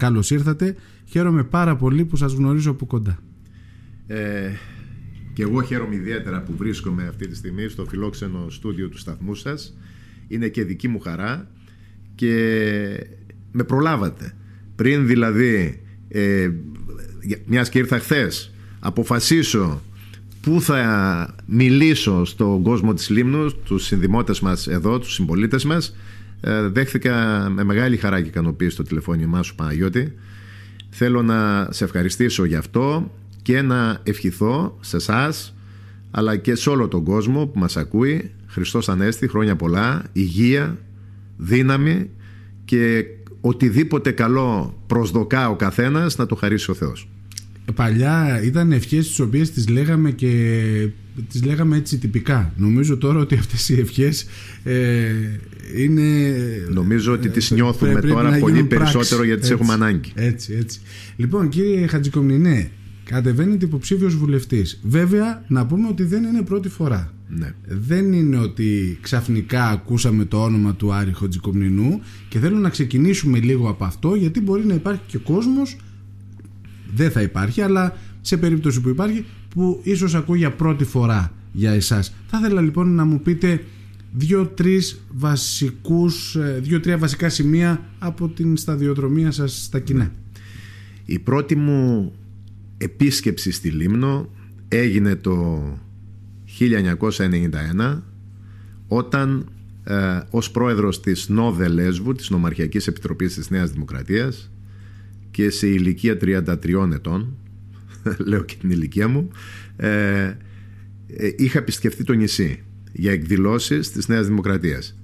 Καλώς ήρθατε. Χαίρομαι πάρα πολύ που σας γνωρίζω από κοντά. Ε, και εγώ χαίρομαι ιδιαίτερα που βρίσκομαι αυτή τη στιγμή στο φιλόξενο στούντιο του σταθμού σας. Είναι και δική μου χαρά και με προλάβατε. Πριν δηλαδή, ε, μιας και ήρθα χθες, αποφασίσω πού θα μιλήσω στον κόσμο της Λίμνου, τους συνδημότες μας εδώ, τους συμπολίτες μας, ε, δέχθηκα με μεγάλη χαρά και ικανοποίηση το τηλεφώνημά σου Παναγιώτη. Θέλω να σε ευχαριστήσω γι' αυτό και να ευχηθώ σε εσάς, αλλά και σε όλο τον κόσμο που μας ακούει Χριστός Ανέστη, χρόνια πολλά, υγεία, δύναμη και οτιδήποτε καλό προσδοκά ο καθένας να το χαρίσει ο Θεός. Παλιά ήταν ευχές τις οποίες τις λέγαμε και τις λέγαμε έτσι τυπικά. Νομίζω τώρα ότι αυτές οι ευχές ε, είναι... Νομίζω ότι τις ε, νιώθουμε τώρα πολύ περισσότερο γιατί τις έχουμε ανάγκη. Έτσι, έτσι. Λοιπόν κύριε Χατζικομνηνέ, κατεβαίνετε υποψήφιος βουλευτής. Βέβαια, να πούμε ότι δεν είναι πρώτη φορά. Ναι. Δεν είναι ότι ξαφνικά ακούσαμε το όνομα του Άρη Χατζικομνηνού και θέλω να ξεκινήσουμε λίγο από αυτό γιατί μπορεί να υπάρχει και κόσμος. Δεν θα υπάρχει, αλλά σε περίπτωση που υπάρχει, που ίσως ακούει για πρώτη φορά για εσάς. Θα ήθελα λοιπόν να μου πείτε δύο-τρεις βασικούς, ε, δύο-τρία βασικά σημεία από την σταδιοδρομία σας στα κοινά. Η πρώτη μου επίσκεψη στη Λίμνο έγινε το 1991 όταν ε, ως πρόεδρος της ΝΟΔΕ Λέσβου, της Νομαρχιακής Επιτροπής της Νέας Δημοκρατίας και σε ηλικία 33 ετών, λέω και την ηλικία μου, ε, ε, είχα επισκεφτεί το νησί για εκδηλώσεις της Νέας Δημοκρατίας.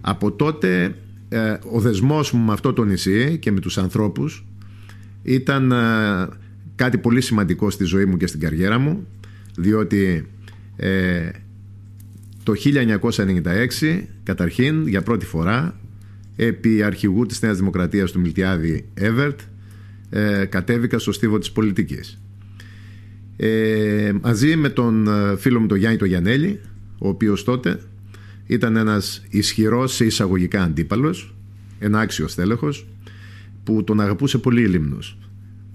Από τότε ε, ο δεσμός μου με αυτό το νησί και με τους ανθρώπους ήταν κάτι πολύ σημαντικό στη ζωή μου και στην καριέρα μου διότι ε, το 1996 καταρχήν για πρώτη φορά επί αρχηγού της Νέας Δημοκρατίας του Μιλτιάδη Εύερτ ε, κατέβηκα στο στίβο της πολιτικής ε, μαζί με τον ε, φίλο μου τον Γιάννη τον Γιανέλη ο οποίος τότε ήταν ένας ισχυρός σε εισαγωγικά αντίπαλος ένα άξιος τέλεχος που τον αγαπούσε πολύ η Λίμνος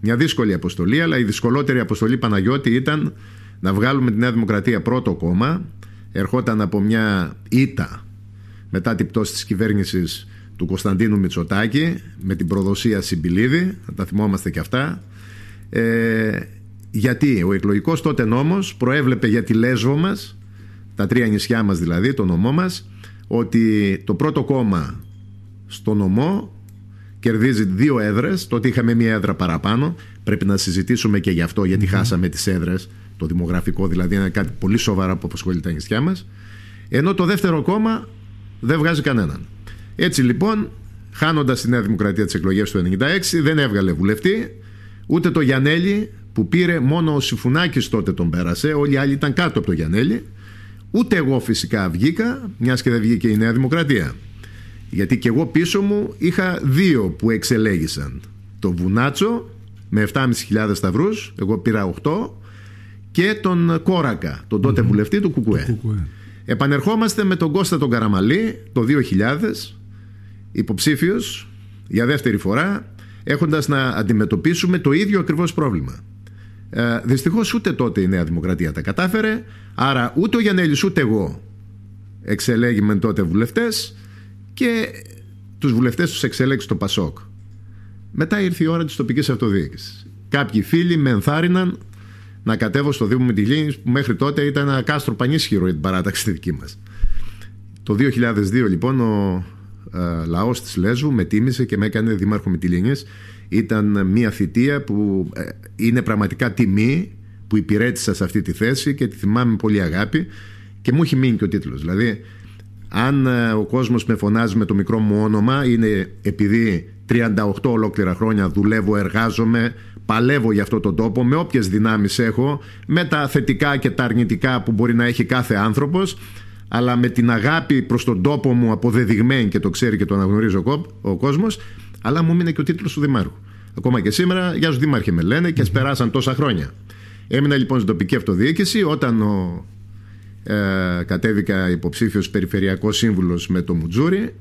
μια δύσκολη αποστολή, αλλά η δυσκολότερη αποστολή Παναγιώτη ήταν να βγάλουμε τη Νέα Δημοκρατία πρώτο κόμμα. Ερχόταν από μια ήττα μετά την πτώση της κυβέρνησης του Κωνσταντίνου Μητσοτάκη με την προδοσία Συμπιλίδη, θα τα θυμόμαστε και αυτά. Ε, γιατί ο εκλογικός τότε νόμος προέβλεπε για τη Λέσβο μας, τα τρία νησιά μας δηλαδή, το νομό μας, ότι το πρώτο κόμμα στο νομό κερδίζει δύο έδρες. Τότε είχαμε μία έδρα παραπάνω. Πρέπει να συζητήσουμε και γι' αυτό, γιατί χάσαμε τις έδρες. Το δημογραφικό δηλαδή είναι κάτι πολύ σοβαρό που απασχολεί τα νησιά μας. Ενώ το δεύτερο κόμμα δεν βγάζει κανέναν. Έτσι λοιπόν, χάνοντας τη Νέα Δημοκρατία τις εκλογές του 1996, δεν έβγαλε βουλευτή, ούτε το Γιανέλη που πήρε μόνο ο Συμφουνάκη τότε τον πέρασε. Όλοι οι άλλοι ήταν κάτω από το Γιανέλη. Ούτε εγώ φυσικά βγήκα, μιας και δεν βγήκε η Νέα Δημοκρατία. Γιατί και εγώ πίσω μου είχα δύο που εξελέγησαν. Το Βουνάτσο με 7.500 σταυρούς, εγώ πήρα 8 και τον Κόρακα, τον τοτε βουλευτή του Κουκουέ. Επανερχόμαστε με τον Κώστα τον Καραμαλή το 2000, υποψήφιος για δεύτερη φορά, έχοντας να αντιμετωπίσουμε το ίδιο ακριβώς πρόβλημα. Ε, Δυστυχώς ούτε τότε η Νέα Δημοκρατία τα κατάφερε, άρα ούτε ο Γιαννέλης ούτε εγώ εξελέγημεν τότε βουλευτές και τους βουλευτές τους εξέλεξε το Πασόκ. Μετά ήρθε η ώρα της τοπικής αυτοδιοίκησης. Κάποιοι φίλοι με ενθάρρυναν να κατέβω στο Δήμο Μητυλίνης που μέχρι τότε ήταν ένα κάστρο πανίσχυρο για την παράταξη τη δική μας. Το 2002 λοιπόν ο ε, λαός της Λέσβου με τίμησε και με έκανε δήμαρχο Μητυλίνης. Ήταν μια θητεία που ε, είναι πραγματικά τιμή που υπηρέτησα σε αυτή τη θέση και τη θυμάμαι πολύ αγάπη και μου έχει μείνει και ο τίτλος. Δηλαδή αν ε, ο κόσμος με φωνάζει με το μικρό μου όνομα είναι επειδή 38 ολόκληρα χρόνια δουλεύω, εργάζομαι, παλεύω για αυτό τον τόπο με όποιες δυνάμεις έχω, με τα θετικά και τα αρνητικά που μπορεί να έχει κάθε άνθρωπος, αλλά με την αγάπη προς τον τόπο μου αποδεδειγμένη και το ξέρει και το αναγνωρίζει ο κόσμος, αλλά μου μείνει και ο τίτλος του Δημάρχου. Ακόμα και σήμερα, για σου Δήμαρχε με λένε και ας περάσαν τόσα χρόνια. Έμεινα λοιπόν στην τοπική αυτοδιοίκηση όταν ο ε, κατέβηκα υποψήφιος περιφερειακός σύμβουλος με το Μουτζούρι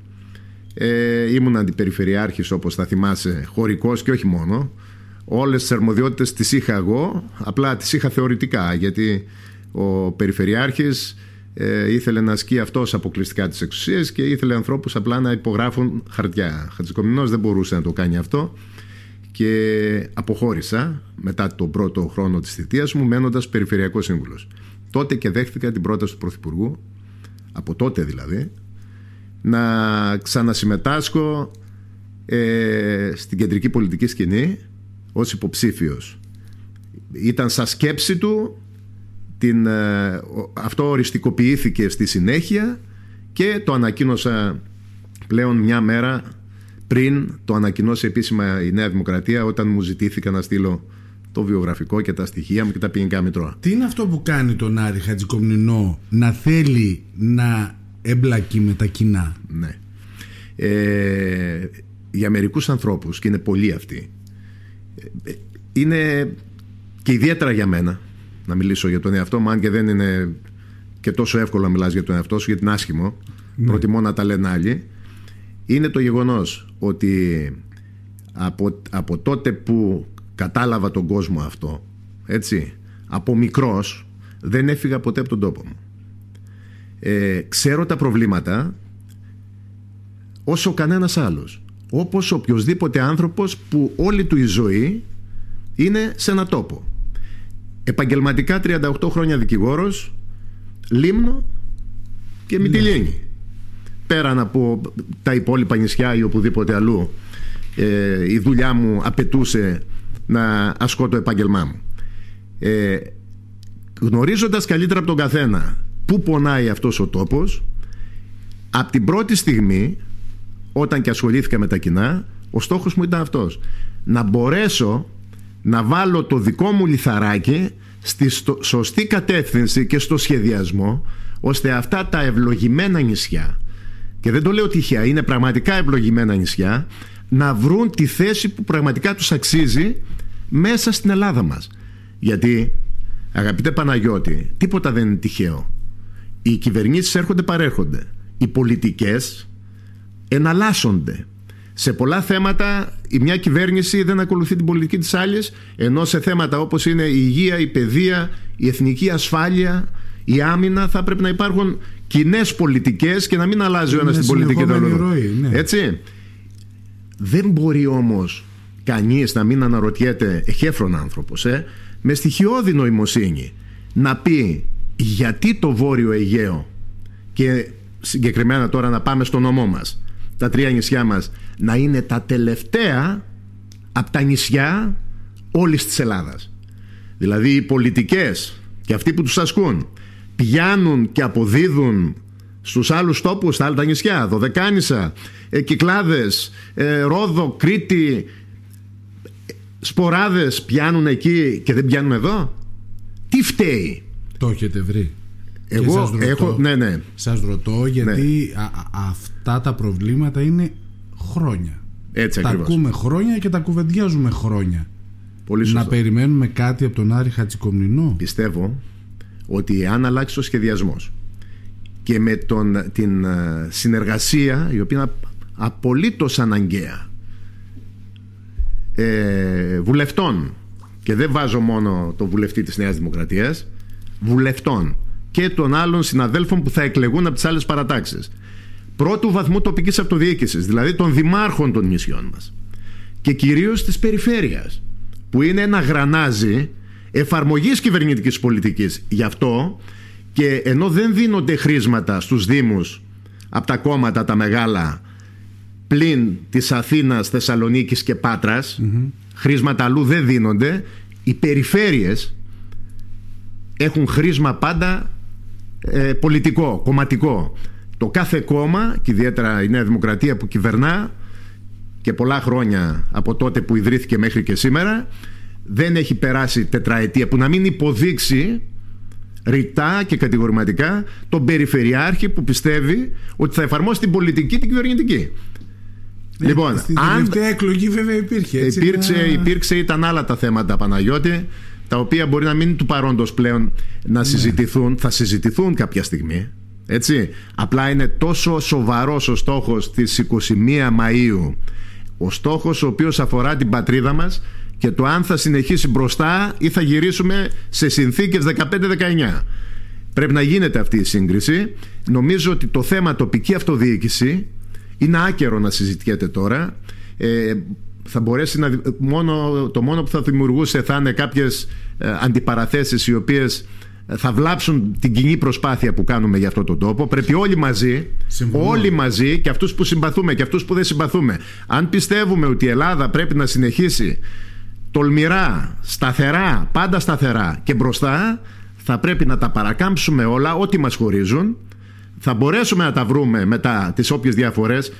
ε, ήμουν αντιπεριφερειάρχης όπως θα θυμάσαι χωρικός και όχι μόνο όλες τις αρμοδιότητες τις είχα εγώ απλά τις είχα θεωρητικά γιατί ο περιφερειάρχης ε, ήθελε να ασκεί αυτός αποκλειστικά τις εξουσίες και ήθελε ανθρώπους απλά να υπογράφουν χαρτιά. Χατζικομινός δεν μπορούσε να το κάνει αυτό και αποχώρησα μετά τον πρώτο χρόνο της θητείας μου μένοντας περιφερειακός σύμβουλος. Τότε και δέχτηκα την πρόταση του Πρωθυπουργού, από τότε δηλαδή, να ξανασυμμετάσχω ε, στην κεντρική πολιτική σκηνή ως υποψήφιος. Ήταν σαν σκέψη του, την, ε, αυτό οριστικοποιήθηκε στη συνέχεια και το ανακοίνωσα πλέον μια μέρα πριν το ανακοινώσει επίσημα η Νέα Δημοκρατία όταν μου ζητήθηκα να στείλω το βιογραφικό και τα στοιχεία μου και τα ποινικά μητρώα. Τι είναι αυτό που κάνει τον Άρη Χατζικομνηνό να θέλει να εμπλακεί με τα κοινά; Ναι. Ε, για μερικούς ανθρώπους και είναι πολλοί αυτοί ε, είναι και ιδιαίτερα για μένα να μιλήσω για τον εαυτό μου αν και δεν είναι και τόσο εύκολο να μιλάς για τον εαυτό σου γιατί είναι άσχημο. Ναι. προτιμώ να τα λένε άλλοι. Είναι το γεγονός ότι από, από τότε που κατάλαβα τον κόσμο αυτό έτσι από μικρός δεν έφυγα ποτέ από τον τόπο μου. Ε, ξέρω τα προβλήματα όσο κανένας άλλος. Όπως οποιοδήποτε άνθρωπος που όλη του η ζωή είναι σε ένα τόπο επαγγελματικά 38 χρόνια δικηγόρος Λίμνο και Μυτιλίνη ναι. πέραν από τα υπόλοιπα νησιά ή οπουδήποτε αλλού ε, η δουλειά μου απαιτούσε να ασκώ το επάγγελμά μου. Ε, γνωρίζοντας καλύτερα από τον καθένα πού πονάει αυτός ο τόπος από την πρώτη στιγμή όταν και ασχολήθηκα με τα κοινά ο στόχος μου ήταν αυτός. Να μπορέσω να βάλω το δικό μου λιθαράκι στη σωστή κατεύθυνση και στο σχεδιασμό ώστε αυτά τα ευλογημένα νησιά και δεν το λέω τυχαία, είναι πραγματικά ευλογημένα νησιά να βρουν τη θέση που πραγματικά τους αξίζει μέσα στην Ελλάδα μας. Γιατί, αγαπητέ Παναγιώτη, τίποτα δεν είναι τυχαίο. Οι κυβερνήσεις έρχονται παρέρχονται. Οι πολιτικές εναλλάσσονται. Σε πολλά θέματα η μια κυβέρνηση δεν ακολουθεί την πολιτική της άλλης ενώ σε θέματα όπως είναι η υγεία, η παιδεία, η εθνική ασφάλεια, η άμυνα θα πρέπει να υπάρχουν κοινές πολιτικές και να μην αλλάζει ο ένας την πολιτική του άλλου. Ναι. Έτσι. Δεν μπορεί όμως κανείς να μην αναρωτιέται εχέφρον άνθρωπος ε, με στοιχειώδη νοημοσύνη να πει γιατί το Βόρειο Αιγαίο και συγκεκριμένα τώρα να πάμε στο νομό μας τα τρία νησιά μας να είναι τα τελευταία από τα νησιά όλης της Ελλάδας. Δηλαδή οι πολιτικές και αυτοί που τους ασκούν πιάνουν και αποδίδουν στους άλλους τόπους, στα άλλα τα νησιά, Δωδεκάνησα, ε, Κυκλάδες, ε, Ρόδο, Κρήτη, Σποράδες πιάνουν εκεί και δεν πιάνουν εδώ. Τι φταίει; Το έχετε βρει. Εγώ σας ρωτώ, έχω, ναι, ναι. Σας ρωτώ γιατί ναι. αυτά τα προβλήματα είναι χρόνια. Έτσι τα ακούμε χρόνια και τα κουβεντιάζουμε χρόνια. Πολύ Να περιμένουμε κάτι από τον Άρη Χατσικομνηνό. Πιστεύω ότι αν αλλάξει ο σχεδιασμός και με τον, την ε, συνεργασία η οποία είναι απολύτως αναγκαία ε, βουλευτών και δεν βάζω μόνο το βουλευτή της Νέας Δημοκρατίας βουλευτών και των άλλων συναδέλφων που θα εκλεγούν από τις άλλες παρατάξεις. Πρώτου βαθμού τοπικής αυτοδιοίκησης, δηλαδή των δημάρχων των νησιών μας. Και κυρίως της περιφέρειας, που είναι ένα γρανάζι εφαρμογής κυβερνητικής πολιτικής. Γι' αυτό και ενώ δεν δίνονται χρήματα στους Δήμους από τα κόμματα τα μεγάλα πλην της Αθήνας, Θεσσαλονίκης και πατρας χρήματα αλλού δεν δίνονται οι περιφέρειες έχουν χρήσμα πάντα ε, πολιτικό, κομματικό. Το κάθε κόμμα και ιδιαίτερα η Νέα Δημοκρατία που κυβερνά και πολλά χρόνια από τότε που ιδρύθηκε μέχρι και σήμερα δεν έχει περάσει τετραετία που να μην υποδείξει ρητά και κατηγορηματικά τον περιφερειάρχη που πιστεύει ότι θα εφαρμόσει την πολιτική την κυβερνητική. Ε, λοιπόν, στην τελευταία εκλογή βέβαια υπήρχε. Έτσι, υπήρξε, υπήρξε, ήταν άλλα τα θέματα Παναγιώτη τα οποία μπορεί να μην είναι του παρόντος πλέον να ναι. συζητηθούν, θα συζητηθούν κάποια στιγμή Έτσι. Απλά είναι τόσο σοβαρός ο στόχος της 21 Μαΐου ο στόχος ο οποίος αφορά την πατρίδα μας και το αν θα συνεχίσει μπροστά ή θα γυρίσουμε σε συνθήκες 15-19. Πρέπει να γίνεται αυτή η σύγκριση. Νομίζω ότι το θέμα τοπική αυτοδιοίκηση είναι άκερο να συζητιέται τώρα. Ε, θα μπορέσει να, μόνο, το μόνο που θα δημιουργούσε θα είναι κάποιες ε, αντιπαραθέσεις οι οποίες θα βλάψουν την κοινή προσπάθεια που κάνουμε για αυτό τον τόπο. Πρέπει όλοι μαζί, όλοι μαζί και αυτούς που συμπαθούμε και αυτούς που δεν συμπαθούμε. Αν πιστεύουμε ότι η Ελλάδα πρέπει να συνεχίσει τολμηρά, σταθερά, πάντα σταθερά και μπροστά, θα πρέπει να τα παρακάμψουμε όλα, ό,τι μας χωρίζουν. Θα μπορέσουμε να τα βρούμε μετά τις όποιες διαφορές.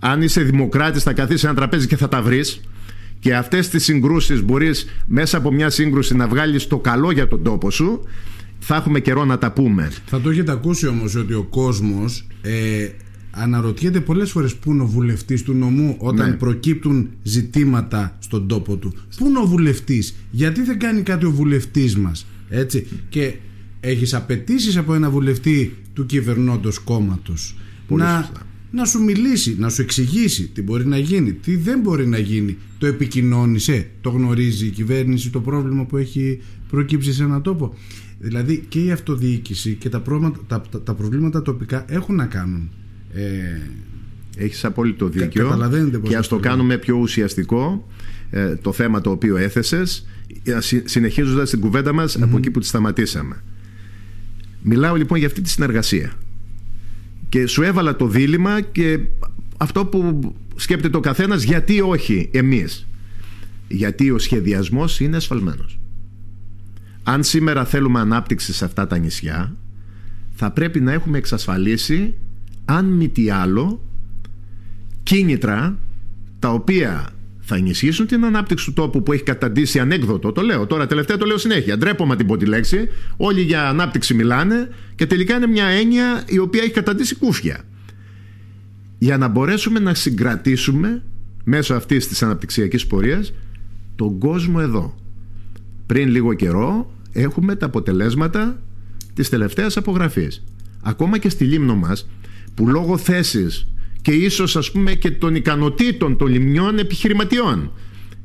Αν είσαι δημοκράτης θα καθίσεις ένα τραπέζι και θα τα βρεις και αυτές τις συγκρούσεις μπορείς μέσα από μια σύγκρουση να βγάλεις το καλό για τον τόπο σου θα έχουμε καιρό να τα πούμε. Θα το έχετε ακούσει όμως ότι ο κόσμος ε, αναρωτιέται πολλές φορές πού είναι ο βουλευτής του νομού όταν ναι. προκύπτουν ζητήματα στον τόπο του. Πού είναι ο βουλευτής, γιατί δεν κάνει κάτι ο βουλευτής μας. Έτσι; Και έχεις απαιτήσεις από ένα βουλευτή του κυβερνώντος κόμματος να, να σου μιλήσει, να σου εξηγήσει τι μπορεί να γίνει, τι δεν μπορεί να γίνει. Το επικοινώνησε, το γνωρίζει η κυβέρνηση το πρόβλημα που έχει προκύψει σε έναν τόπο. Δηλαδή και η αυτοδιοίκηση και τα, προβλήματα, τα, τα προβλήματα τοπικά έχουν να κάνουν. Ε, Έχεις απόλυτο δίκιο και ας το κάνουμε πιο ουσιαστικό ε, το θέμα το οποίο έθεσες ε, συνεχίζοντας την κουβέντα μας από εκεί που τη σταματήσαμε. Μιλάω λοιπόν για αυτή τη συνεργασία και σου έβαλα το δίλημα και αυτό που σκέπτεται ο καθένας γιατί όχι εμείς. Γιατί ο σχεδιασμός είναι ασφαλμένος αν σήμερα θέλουμε ανάπτυξη σε αυτά τα νησιά θα πρέπει να έχουμε εξασφαλίσει αν μη τι άλλο κίνητρα τα οποία θα ενισχύσουν την ανάπτυξη του τόπου που έχει καταντήσει ανέκδοτο. Το λέω τώρα, τελευταία το λέω συνέχεια. Ντρέπομαι την πω τη λέξη. Όλοι για ανάπτυξη μιλάνε και τελικά είναι μια έννοια η οποία έχει καταντήσει κούφια. Για να μπορέσουμε να συγκρατήσουμε μέσω αυτής της αναπτυξιακής πορείας τον κόσμο εδώ. Πριν λίγο καιρό έχουμε τα αποτελέσματα της τελευταίας απογραφής. Ακόμα και στη Λίμνο μας που λόγω θέσης και ίσως ας πούμε και των ικανοτήτων των λιμνιών επιχειρηματιών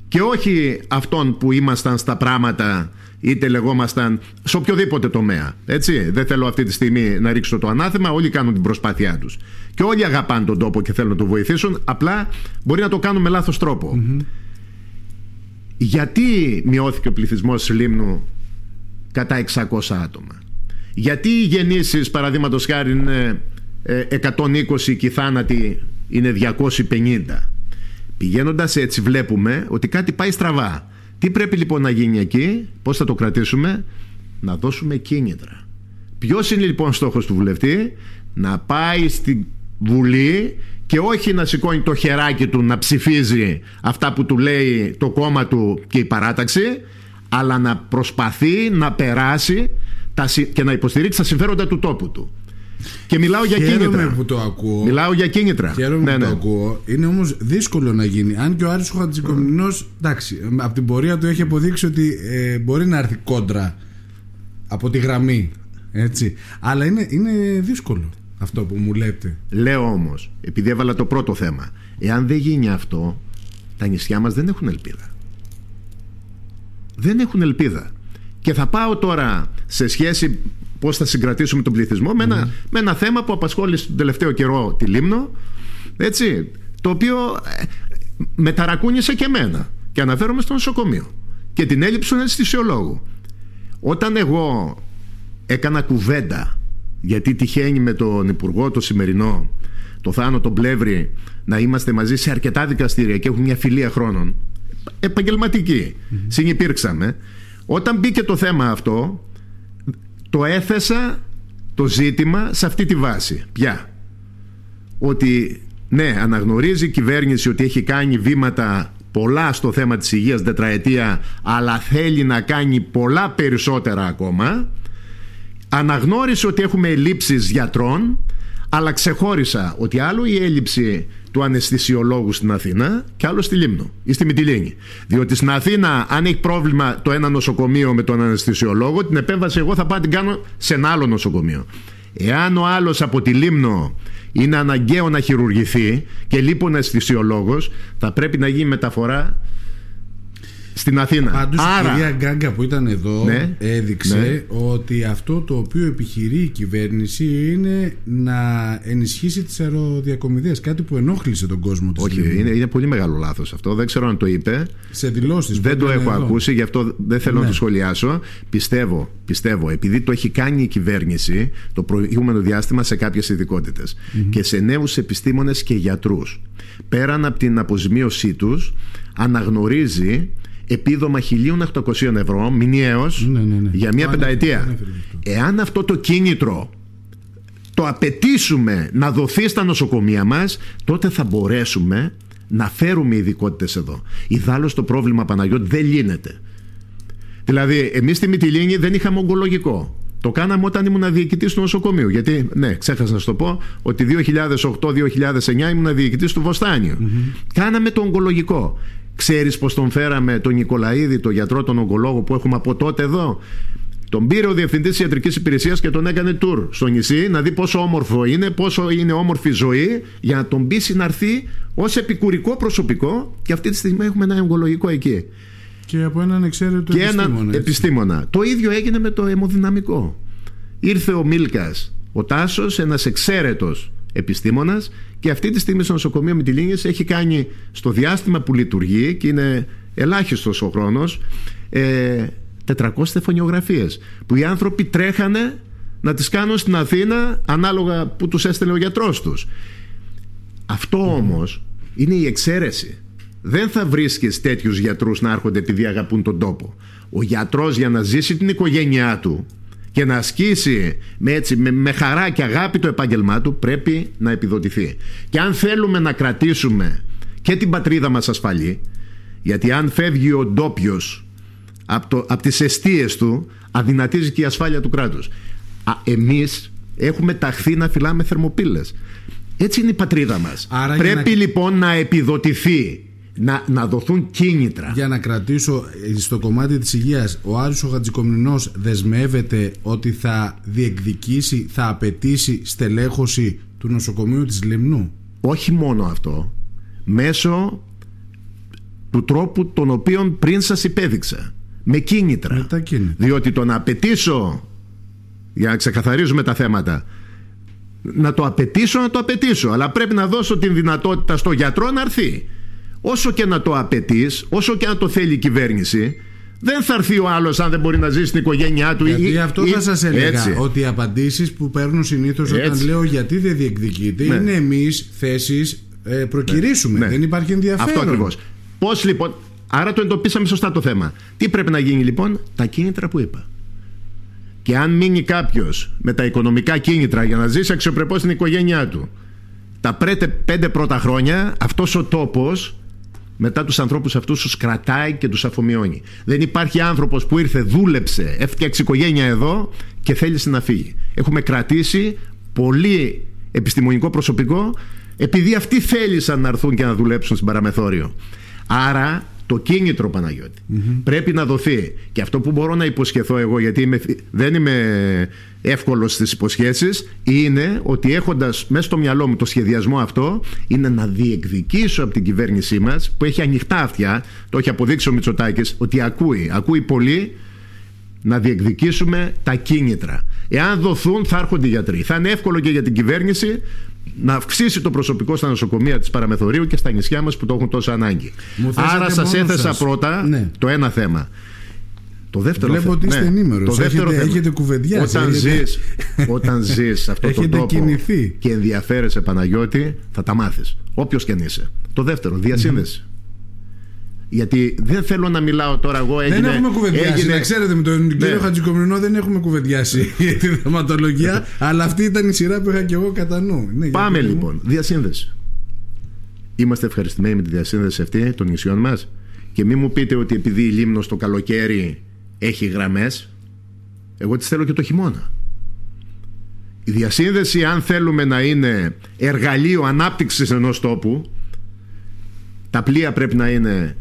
και όχι αυτών που ήμασταν στα πράγματα είτε λεγόμασταν σε οποιοδήποτε τομέα. Έτσι, δεν θέλω αυτή τη στιγμή να ρίξω το ανάθεμα, όλοι κάνουν την προσπάθειά τους. Και όλοι αγαπάνε τον τόπο και θέλουν να το βοηθήσουν, απλά μπορεί να το κάνουν με λάθος Γιατί μειώθηκε ο πληθυσμός Λίμνου κατά 600 άτομα; Γιατί οι γεννήσεις παραδείγματος χάρη είναι 120 ε, και οι θάνατοι είναι 250. Πηγαίνοντας έτσι βλέπουμε ότι κάτι πάει στραβά. Τι πρέπει λοιπόν να γίνει εκεί, πώς θα το κρατήσουμε, να δώσουμε κίνητρα. Ποιος είναι λοιπόν στόχος του βουλευτή, να πάει στη Βουλή και όχι να σηκώνει το χεράκι του να ψηφίζει αυτά που του λέει το κόμμα του και η παράταξη αλλά να προσπαθεί να περάσει και να υποστηρίξει τα συμφέροντα του τόπου του. Και μιλάω για Χαίρομαι κίνητρα. που το ακούω. Μιλάω για κίνητρα. Χαίρομαι ναι, που ναι. το ακούω. Είναι όμως δύσκολο να γίνει. Αν και ο Άρης ο εντάξει, από την πορεία του έχει αποδείξει ότι ε, μπορεί να έρθει κόντρα από τη γραμμή. Έτσι. Αλλά είναι, είναι δύσκολο αυτό που μου λέτε. Λέω όμως, επειδή έβαλα το πρώτο θέμα, εάν δεν γίνει αυτό, τα νησιά μας δεν έχουν ελπίδα δεν έχουν ελπίδα. Και θα πάω τώρα σε σχέση πώς θα συγκρατήσουμε τον πληθυσμό με ένα, με ένα θέμα που απασχόλησε τον τελευταίο καιρό τη Λίμνο έτσι, το οποίο ε, με ταρακούνησε και εμένα και αναφέρομαι στο νοσοκομείο και την έλλειψη του αισθησιολόγου. Όταν εγώ έκανα κουβέντα γιατί τυχαίνει με τον Υπουργό το σημερινό το Θάνο τον Πλεύρη να είμαστε μαζί σε αρκετά δικαστήρια και έχουμε μια φιλία χρόνων επαγγελματική. Mm-hmm. Συνυπήρξαμε. Όταν μπήκε το θέμα αυτό, το έθεσα το ζήτημα σε αυτή τη βάση. Ποια; Ότι ναι, αναγνωρίζει η κυβέρνηση ότι έχει κάνει βήματα πολλά στο θέμα της υγείας τετραετία αλλά θέλει να κάνει πολλά περισσότερα ακόμα αναγνώρισε ότι έχουμε ελλείψεις γιατρών αλλά ξεχώρισα ότι άλλο η έλλειψη του αναισθησιολόγου στην Αθήνα και άλλο στη Λίμνο ή στη Μυτιλίνη. Διότι στην Αθήνα, αν έχει πρόβλημα το ένα νοσοκομείο με τον αναισθησιολόγο, την επέμβαση εγώ θα πάω να την κάνω σε ένα άλλο νοσοκομείο. Εάν ο άλλος από τη Λίμνο είναι αναγκαίο να χειρουργηθεί και λείπει ο αισθησιολόγος θα πρέπει να γίνει μεταφορά στην Αθήνα. Πάντως η κυρία Γκάγκα που ήταν εδώ Ναι. έδειξε Ναι. ότι αυτό το οποίο επιχειρεί η κυβέρνηση είναι να ενισχύσει τις αεροδιακομιδίες. Κάτι που ενόχλησε τον κόσμο της Όχι, Λίμνου. είναι, είναι πολύ μεγάλο λάθος αυτό. Δεν ξέρω αν το είπε. Σε δηλώσεις που Δεν το έκανε έχω εδώ. ακούσει, γι' αυτό δεν θέλω Ναι. να το σχολιάσω. Πιστεύω, πιστεύω, επειδή το έχει κάνει η κυβέρνηση το προηγούμενο διάστημα σε κάποιες ειδικότητες και σε νέους επιστήμονες και γιατρούς. Πέραν από την αποζημίωσή τους, αναγνωρίζει επίδομα 1.800 ευρώ μηνιαίως Ναι, ναι, ναι. για μία Το ανέφερε, πενταετία. το ανέφερε αυτό. Εάν αυτό το κίνητρο το απαιτήσουμε να δοθεί στα νοσοκομεία μας τότε θα μπορέσουμε να φέρουμε ειδικότητες εδώ. Ιδάλλως το πρόβλημα Παναγιώτη δεν λύνεται. Δηλαδή, εμείς στη Μυτιλίνη δεν είχαμε ογκολογικό. Το κάναμε όταν ήμουν διοικητής του νοσοκομείου. Γιατί, ναι, ξέχασα να σου το πω, ότι 2008-2009 ήμουν διοικητής του βοστανιου Κάναμε το ογκολογικό. Ξέρεις πώ τον φέραμε τον Νικολαίδη, τον γιατρό, τον ογκολόγο που έχουμε από τότε εδώ; Τον πήρε ο διευθυντής της ιατρικής υπηρεσίας και τον έκανε tour στο νησί να δει πόσο όμορφο είναι, πόσο είναι όμορφη ζωή, για να τον πείσει να έρθει ως επικουρικό προσωπικό. Και αυτή τη στιγμή έχουμε ένα ογκολογικό εκεί Και από έναν εξαίρετο και επιστήμονα. έναν έτσι. επιστήμονα. Το ίδιο έγινε με το αιμοδυναμικό. Ήρθε ο Μίλκας, ο Τάσος, ένας εξαίρετος επιστήμονας και αυτή τη στιγμή στο νοσοκομείο Μυτιλίνης έχει κάνει στο διάστημα που λειτουργεί και είναι ελάχιστος ο χρόνος ε, 400 στεφανιογραφίες που οι άνθρωποι τρέχανε να τις κάνουν στην Αθήνα ανάλογα που τους έστελνε ο γιατρός τους. Αυτό όμως είναι η εξαίρεση. Δεν θα βρίσκεις τέτοιους γιατρούς να έρχονται επειδή αγαπούν τον τόπο. Ο γιατρός για να ζήσει την οικογένειά του και να ασκήσει με, έτσι, με, με χαρά και αγάπη το επάγγελμά του πρέπει να επιδοτηθεί. Και αν θέλουμε να κρατήσουμε και την πατρίδα μας ασφαλή γιατί αν φεύγει ο ντόπιος από, το, από τις αιστείες του αδυνατίζει και η ασφάλεια του κράτους. Α, εμείς έχουμε ταχθεί να φυλάμε θερμοπύλες. Έτσι είναι η πατρίδα μας. Άρα για Πρέπει να- λοιπόν να επιδοτηθεί, να, να δοθούν κίνητρα. Για να κρατήσω ε, στο κομμάτι της υγείας Ο Άρης ο Χατζικομνηνός δεσμεύεται ότι θα διεκδικήσει Θα απαιτήσει στελέχωση του νοσοκομείου της Λιμνού; Όχι μόνο αυτό, μέσω του τρόπου τον οποίον πριν σας υπέδειξα. Με κίνητρα. Με τα κίνητρα. Διότι το να απαιτήσω, για να ξεκαθαρίζουμε τα θέματα, να το απαιτήσω, να το απαιτήσω. Αλλά πρέπει να δώσω την δυνατότητα στο γιατρό να έρθει. Όσο και να το απαιτείς, όσο και να το θέλει η κυβέρνηση, δεν θα έρθει ο άλλος αν δεν μπορεί να ζήσει στην οικογένειά του. Γιατί ή- αυτό ή- θα σας έλεγα Έτσι. Ότι οι απαντήσεις που παίρνω συνήθως Όταν Έτσι. λέω γιατί δεν διεκδικείται Ναι. Είναι εμείς θέσεις ε, προκυρήσουμε Ναι. Δεν υπάρχει ενδιαφέρον Αυτό ακριβώς. Πώς λοιπόν. Άρα το εντοπίσαμε σωστά το θέμα. Τι πρέπει να γίνει λοιπόν, τα κίνητρα που είπα. Και αν μείνει κάποιος με τα οικονομικά κίνητρα για να ζήσει αξιοπρεπώς στην οικογένειά του, τα πρέτε πέντε πρώτα χρόνια, αυτός ο τόπος μετά τους ανθρώπους αυτούς τους κρατάει και τους αφομοιώνει. Δεν υπάρχει άνθρωπος που ήρθε, δούλεψε, έφτιαξε οικογένεια εδώ και θέλησε να φύγει. Έχουμε κρατήσει πολύ επιστημονικό προσωπικό επειδή αυτοί θέλησαν να έρθουν και να δουλέψουν στην παραμεθόριο. Άρα το κίνητρο Παναγιώτη πρέπει να δοθεί. Και αυτό που μπορώ να υποσχεθώ εγώ, γιατί είμαι, δεν είμαι εύκολος στις υποσχέσεις, είναι ότι έχοντας μέσα στο μυαλό μου το σχεδιασμό αυτό, είναι να διεκδικήσω από την κυβέρνησή μας, που έχει ανοιχτά αυτιά, το έχει αποδείξει ο Μητσοτάκης, ότι ακούει, ακούει πολύ, να διεκδικήσουμε τα κίνητρα. Εάν δοθούν, θα έρχονται οι γιατροί. Θα είναι εύκολο και για την κυβέρνηση να αυξήσει το προσωπικό στα νοσοκομεία της Παραμεθορίου και στα νησιά μας που το έχουν τόσο ανάγκη. Μου θέσατε Άρα σας μόνο έθεσα σας. πρώτα Ναι. το ένα θέμα. Το δεύτερο Βλέπω θέμα. ότι είστε ενήμερος. Το δεύτερο Έχετε- θέμα. έχετε κουβεντιάσει, Όταν έχετε- ζεις, όταν ζεις σε αυτόν τον Έχετε τόπο κινηθεί. και ενδιαφέρεσαι Παναγιώτη, θα τα μάθεις. Όποιος και αν είσαι. Το δεύτερο, διασύνδεση. Γιατί δεν θέλω να μιλάω τώρα εγώ έγινε, Δεν έχουμε κουβεντιάσει. έγινε- Να ξέρετε, με τον κύριο Ναι. Χατζικομινό δεν έχουμε κουβεντιάσει για τη θεματολογία. αλλά αυτή ήταν η σειρά που είχα και εγώ κατά νου. Ναι, για Πάμε πείτε μου. λοιπόν. Διασύνδεση. Είμαστε ευχαριστημένοι με τη διασύνδεση αυτή των νησιών μας και μην μου πείτε ότι επειδή η Λίμνος το καλοκαίρι έχει γραμμές εγώ τις θέλω και το χειμώνα. Η διασύνδεση αν θέλουμε να είναι εργαλείο ανάπτυξης ενός τόπου τα πλοία πρέπει να είναι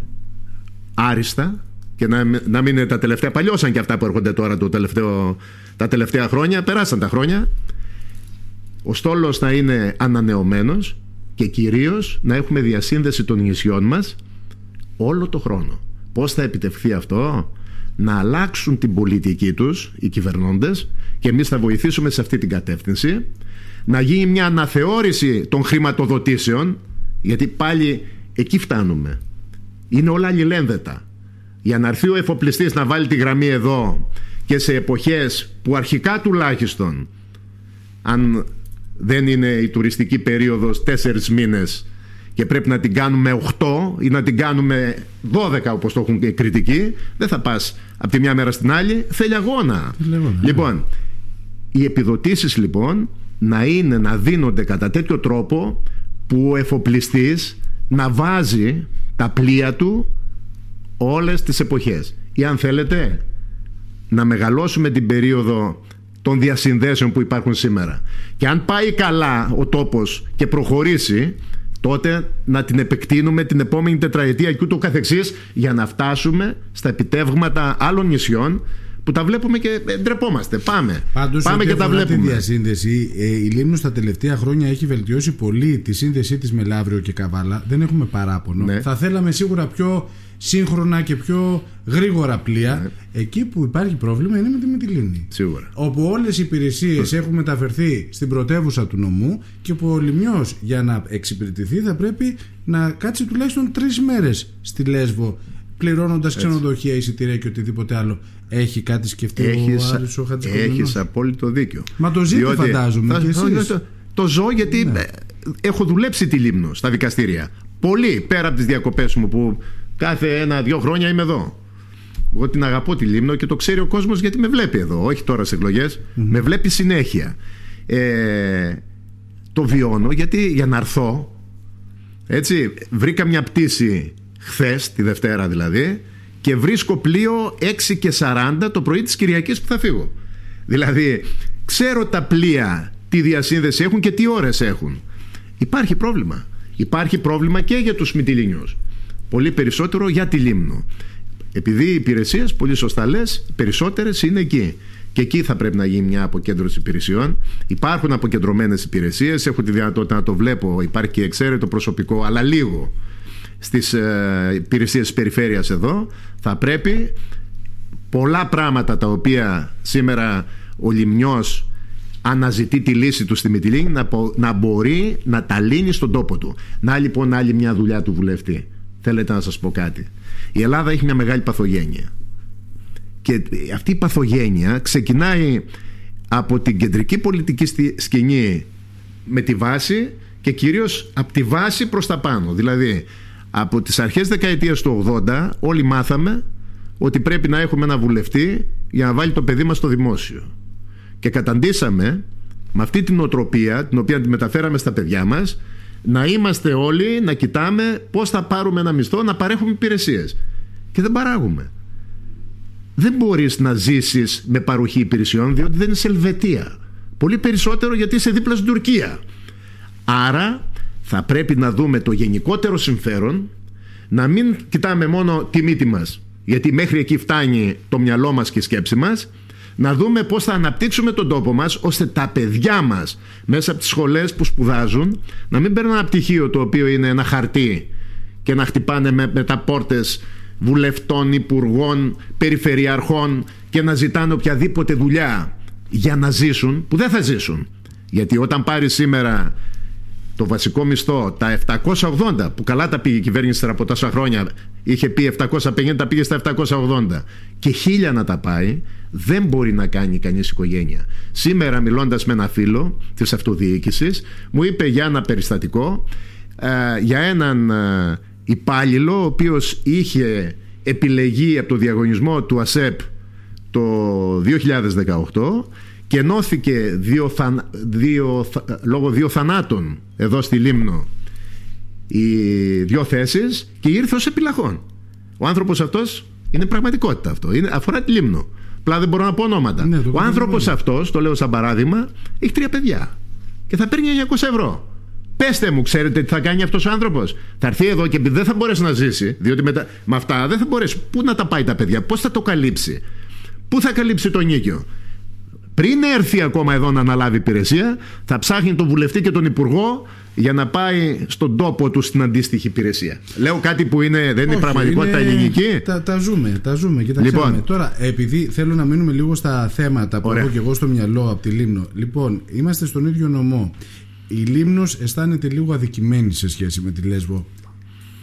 άριστα και να, να μην είναι τα τελευταία παλιώσαν και αυτά που έρχονται τώρα το τελευταίο, τα τελευταία χρόνια περάσαν τα χρόνια ο στόλος να είναι ανανεωμένος και κυρίως να έχουμε διασύνδεση των νησιών μας όλο το χρόνο. Πώς θα επιτευχθεί αυτό; Να αλλάξουν την πολιτική τους οι κυβερνώντες και εμείς θα βοηθήσουμε σε αυτή την κατεύθυνση να γίνει μια αναθεώρηση των χρηματοδοτήσεων γιατί πάλι εκεί φτάνουμε. Είναι όλα αλληλένδετα. Για να έρθει ο εφοπλιστής να βάλει τη γραμμή εδώ και σε εποχές που αρχικά τουλάχιστον αν δεν είναι η τουριστική περίοδος τέσσερις μήνες και πρέπει να την κάνουμε 8 ή να την κάνουμε 12 όπως το έχουν και οι κριτικοί δεν θα πας από τη μια μέρα στην άλλη θέλει αγώνα ναι. λοιπόν οι επιδοτήσεις λοιπόν να είναι να δίνονται κατά τέτοιο τρόπο που ο εφοπλιστής να βάζει τα πλοία του όλες τις εποχές. Ή αν θέλετε να μεγαλώσουμε την περίοδο των διασυνδέσεων που υπάρχουν σήμερα. Και αν πάει καλά ο τόπος και προχωρήσει τότε να την επεκτείνουμε την επόμενη τετραετία και ούτω καθεξής για να φτάσουμε στα επιτεύγματα άλλων νησιών που τα βλέπουμε και ε, ντρεπόμαστε. Πάμε. Πάντως, Πάμε και τα βλέπουμε. Τη διασύνδεση, ε, η Λίμνος τα τελευταία χρόνια έχει βελτιώσει πολύ τη σύνδεσή της με Λαύριο και Καβάλα. Δεν έχουμε παράπονο. Ναι. Θα θέλαμε σίγουρα πιο σύγχρονα και πιο γρήγορα πλοία. Ναι. Εκεί που υπάρχει πρόβλημα είναι με τη Μυτιλίνη. Σίγουρα. Όπου όλες οι υπηρεσίες έχουν μεταφερθεί στην πρωτεύουσα του νομού και που ο Λιμιός για να εξυπηρετηθεί θα πρέπει να κάτσει τουλάχιστον τρεις μέρες στη Λέσβο πληρώνοντας ξενοδοχεία, εισιτήρια και οτιδήποτε άλλο. Έχει κάτι σκεφτεί Έχεις, ο Άρης ο Χατζικομπρινός; έχεις απόλυτο δίκιο. Μα το ζείτε Διότι φαντάζομαι θα- και θα- εσείς; το, το ζω γιατί Ναι. ε, έχω δουλέψει τη Λίμνο στα δικαστήρια. Πολύ πέρα από τις διακοπές μου που κάθε ένα-δυο χρόνια είμαι εδώ. Εγώ την αγαπώ τη Λίμνο και το ξέρει ο κόσμος γιατί με βλέπει εδώ. Όχι τώρα σε εκλογες Με βλέπει συνέχεια. Ε, το βιώνω γιατί για να έρθω έτσι, βρήκα μια πτήση χθες, τη Δευτέρα δηλαδή, και βρίσκω πλοίο 6 και 40 το πρωί της Κυριακής που θα φύγω. Δηλαδή, ξέρω τα πλοία τι διασύνδεση έχουν και τι ώρες έχουν. Υπάρχει πρόβλημα. Υπάρχει πρόβλημα και για τους Μυτιλίνιους. Πολύ περισσότερο για τη Λίμνο. Επειδή οι υπηρεσίες, πολύ σωστά λες, περισσότερες είναι εκεί. Και εκεί θα πρέπει να γίνει μια αποκέντρωση υπηρεσιών. Υπάρχουν αποκεντρωμένες υπηρεσίες. Έχω τη δυνατότητα να το βλέπω. Υπάρχει και εξαίρετο προσωπικό, αλλά λίγο στις ε, υπηρεσίες της περιφέρειας εδώ. Θα πρέπει πολλά πράγματα τα οποία σήμερα ο Λιμνιός αναζητεί τη λύση του στη Μυτιλίνη να, πο- να μπορεί να τα λύνει στον τόπο του. Να λοιπόν άλλη μια δουλειά του βουλευτή. Θέλετε να σας πω κάτι. Η Ελλάδα έχει μια μεγάλη παθογένεια. Και αυτή η παθογένεια ξεκινάει από την κεντρική πολιτική στη- σκηνή με τη βάση και κυρίως από τη βάση προς τα πάνω. Δηλαδή από τις αρχές δεκαετίας του 80 όλοι μάθαμε ότι πρέπει να έχουμε ένα βουλευτή για να βάλει το παιδί μας στο δημόσιο. Και καταντήσαμε με αυτή την οτροπία την οποία τη μεταφέραμε στα παιδιά μας να είμαστε όλοι να κοιτάμε πώς θα πάρουμε ένα μισθό να παρέχουμε υπηρεσίες. Και δεν παράγουμε. Δεν μπορείς να ζήσεις με παροχή υπηρεσιών διότι δεν είσαι Ελβετία. Πολύ περισσότερο γιατί είσαι δίπλα στην Τουρκία. Άρα θα πρέπει να δούμε το γενικότερο συμφέρον να μην κοιτάμε μόνο τη μύτη μας γιατί μέχρι εκεί φτάνει το μυαλό μας και η σκέψη μας να δούμε πώς θα αναπτύξουμε τον τόπο μας ώστε τα παιδιά μας μέσα από τις σχολές που σπουδάζουν να μην παίρνουν ένα πτυχίο το οποίο είναι ένα χαρτί και να χτυπάνε με, με τα πόρτες βουλευτών, υπουργών, περιφερειαρχών και να ζητάνε οποιαδήποτε δουλειά για να ζήσουν που δεν θα ζήσουν. Γιατί όταν πάρεις σήμερα το βασικό μισθό, τα 780 που καλά τα πήγε η κυβέρνηση από τόσα χρόνια, είχε πει 750, τα πήγε στα 780 και χίλια να τα πάει, δεν μπορεί να κάνει κανείς οικογένεια. Σήμερα μιλώντας με ένα φίλο της αυτοδιοίκησης, μου είπε για ένα περιστατικό, ε, για έναν ε, υπάλληλο ο οποίος είχε επιλεγεί από το διαγωνισμό του ΑΣΕΠ το 2018 και ενώθηκε δύο θαν, δύο, θα- λόγω δύο θανάτων εδώ στη Λίμνο οι δύο θέσεις και ήρθε ως επιλαχών. Ο άνθρωπος αυτός είναι πραγματικότητα αυτό. Είναι, αφορά τη Λίμνο. Απλά δεν μπορώ να πω ονόματα. Ναι, το Ο άνθρωπος καταλαβαίνω. αυτός, το λέω σαν παράδειγμα, έχει τρία παιδιά και θα παίρνει 900 ευρώ. Πέστε μου, ξέρετε τι θα κάνει αυτός ο άνθρωπος; Θα έρθει εδώ και επειδή δεν θα μπορέσει να ζήσει, διότι με, τα- με αυτά δεν θα μπορέσει. Πού να τα πάει τα παιδιά, πώς θα το καλύψει, πού θα καλύψει το νίκιο; Πριν έρθει ακόμα εδώ να αναλάβει υπηρεσία, θα ψάχνει τον βουλευτή και τον υπουργό για να πάει στον τόπο του στην αντίστοιχη υπηρεσία. Λέω κάτι που είναι, δεν είναι πραγματικότητα είναι... ελληνική. Τα, τα ζούμε, τα ζούμε και τα λοιπόν. ξέρουμε. Τώρα, επειδή θέλω να μείνουμε λίγο στα θέματα που Ωραία. έχω και εγώ στο μυαλό από τη Λίμνο. Λοιπόν, είμαστε στον ίδιο νομό. Η Λίμνος αισθάνεται λίγο αδικημένη σε σχέση με τη Λέσβο.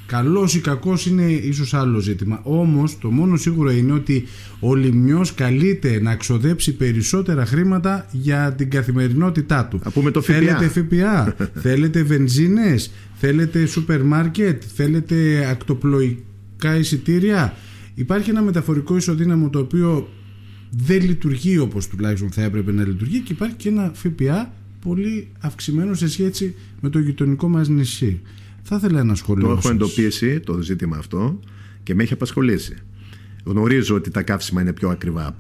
Καλός ή κακός είναι ίσως άλλο ζήτημα. Όμως το μόνο σίγουρο είναι ότι ο Λιμιός καλείται να ξοδέψει περισσότερα χρήματα για την καθημερινότητά του. Α πούμε το ΦΠΑ. Θέλετε ΦΠΑ, θέλετε βενζίνες, θέλετε σούπερ μάρκετ, θέλετε ακτοπλοϊκά εισιτήρια. Υπάρχει ένα μεταφορικό ισοδύναμο το οποίο δεν λειτουργεί όπως τουλάχιστον θα έπρεπε να λειτουργεί και υπάρχει και ένα ΦΠΑ πολύ αυξημένο σε σχέση με το γειτονικό μας νησί. Θα ήθελα ένα σχολείο. Το έχω εντοπίσει το ζήτημα αυτό και με έχει απασχολήσει. Γνωρίζω ότι τα καύσιμα είναι πιο ακριβά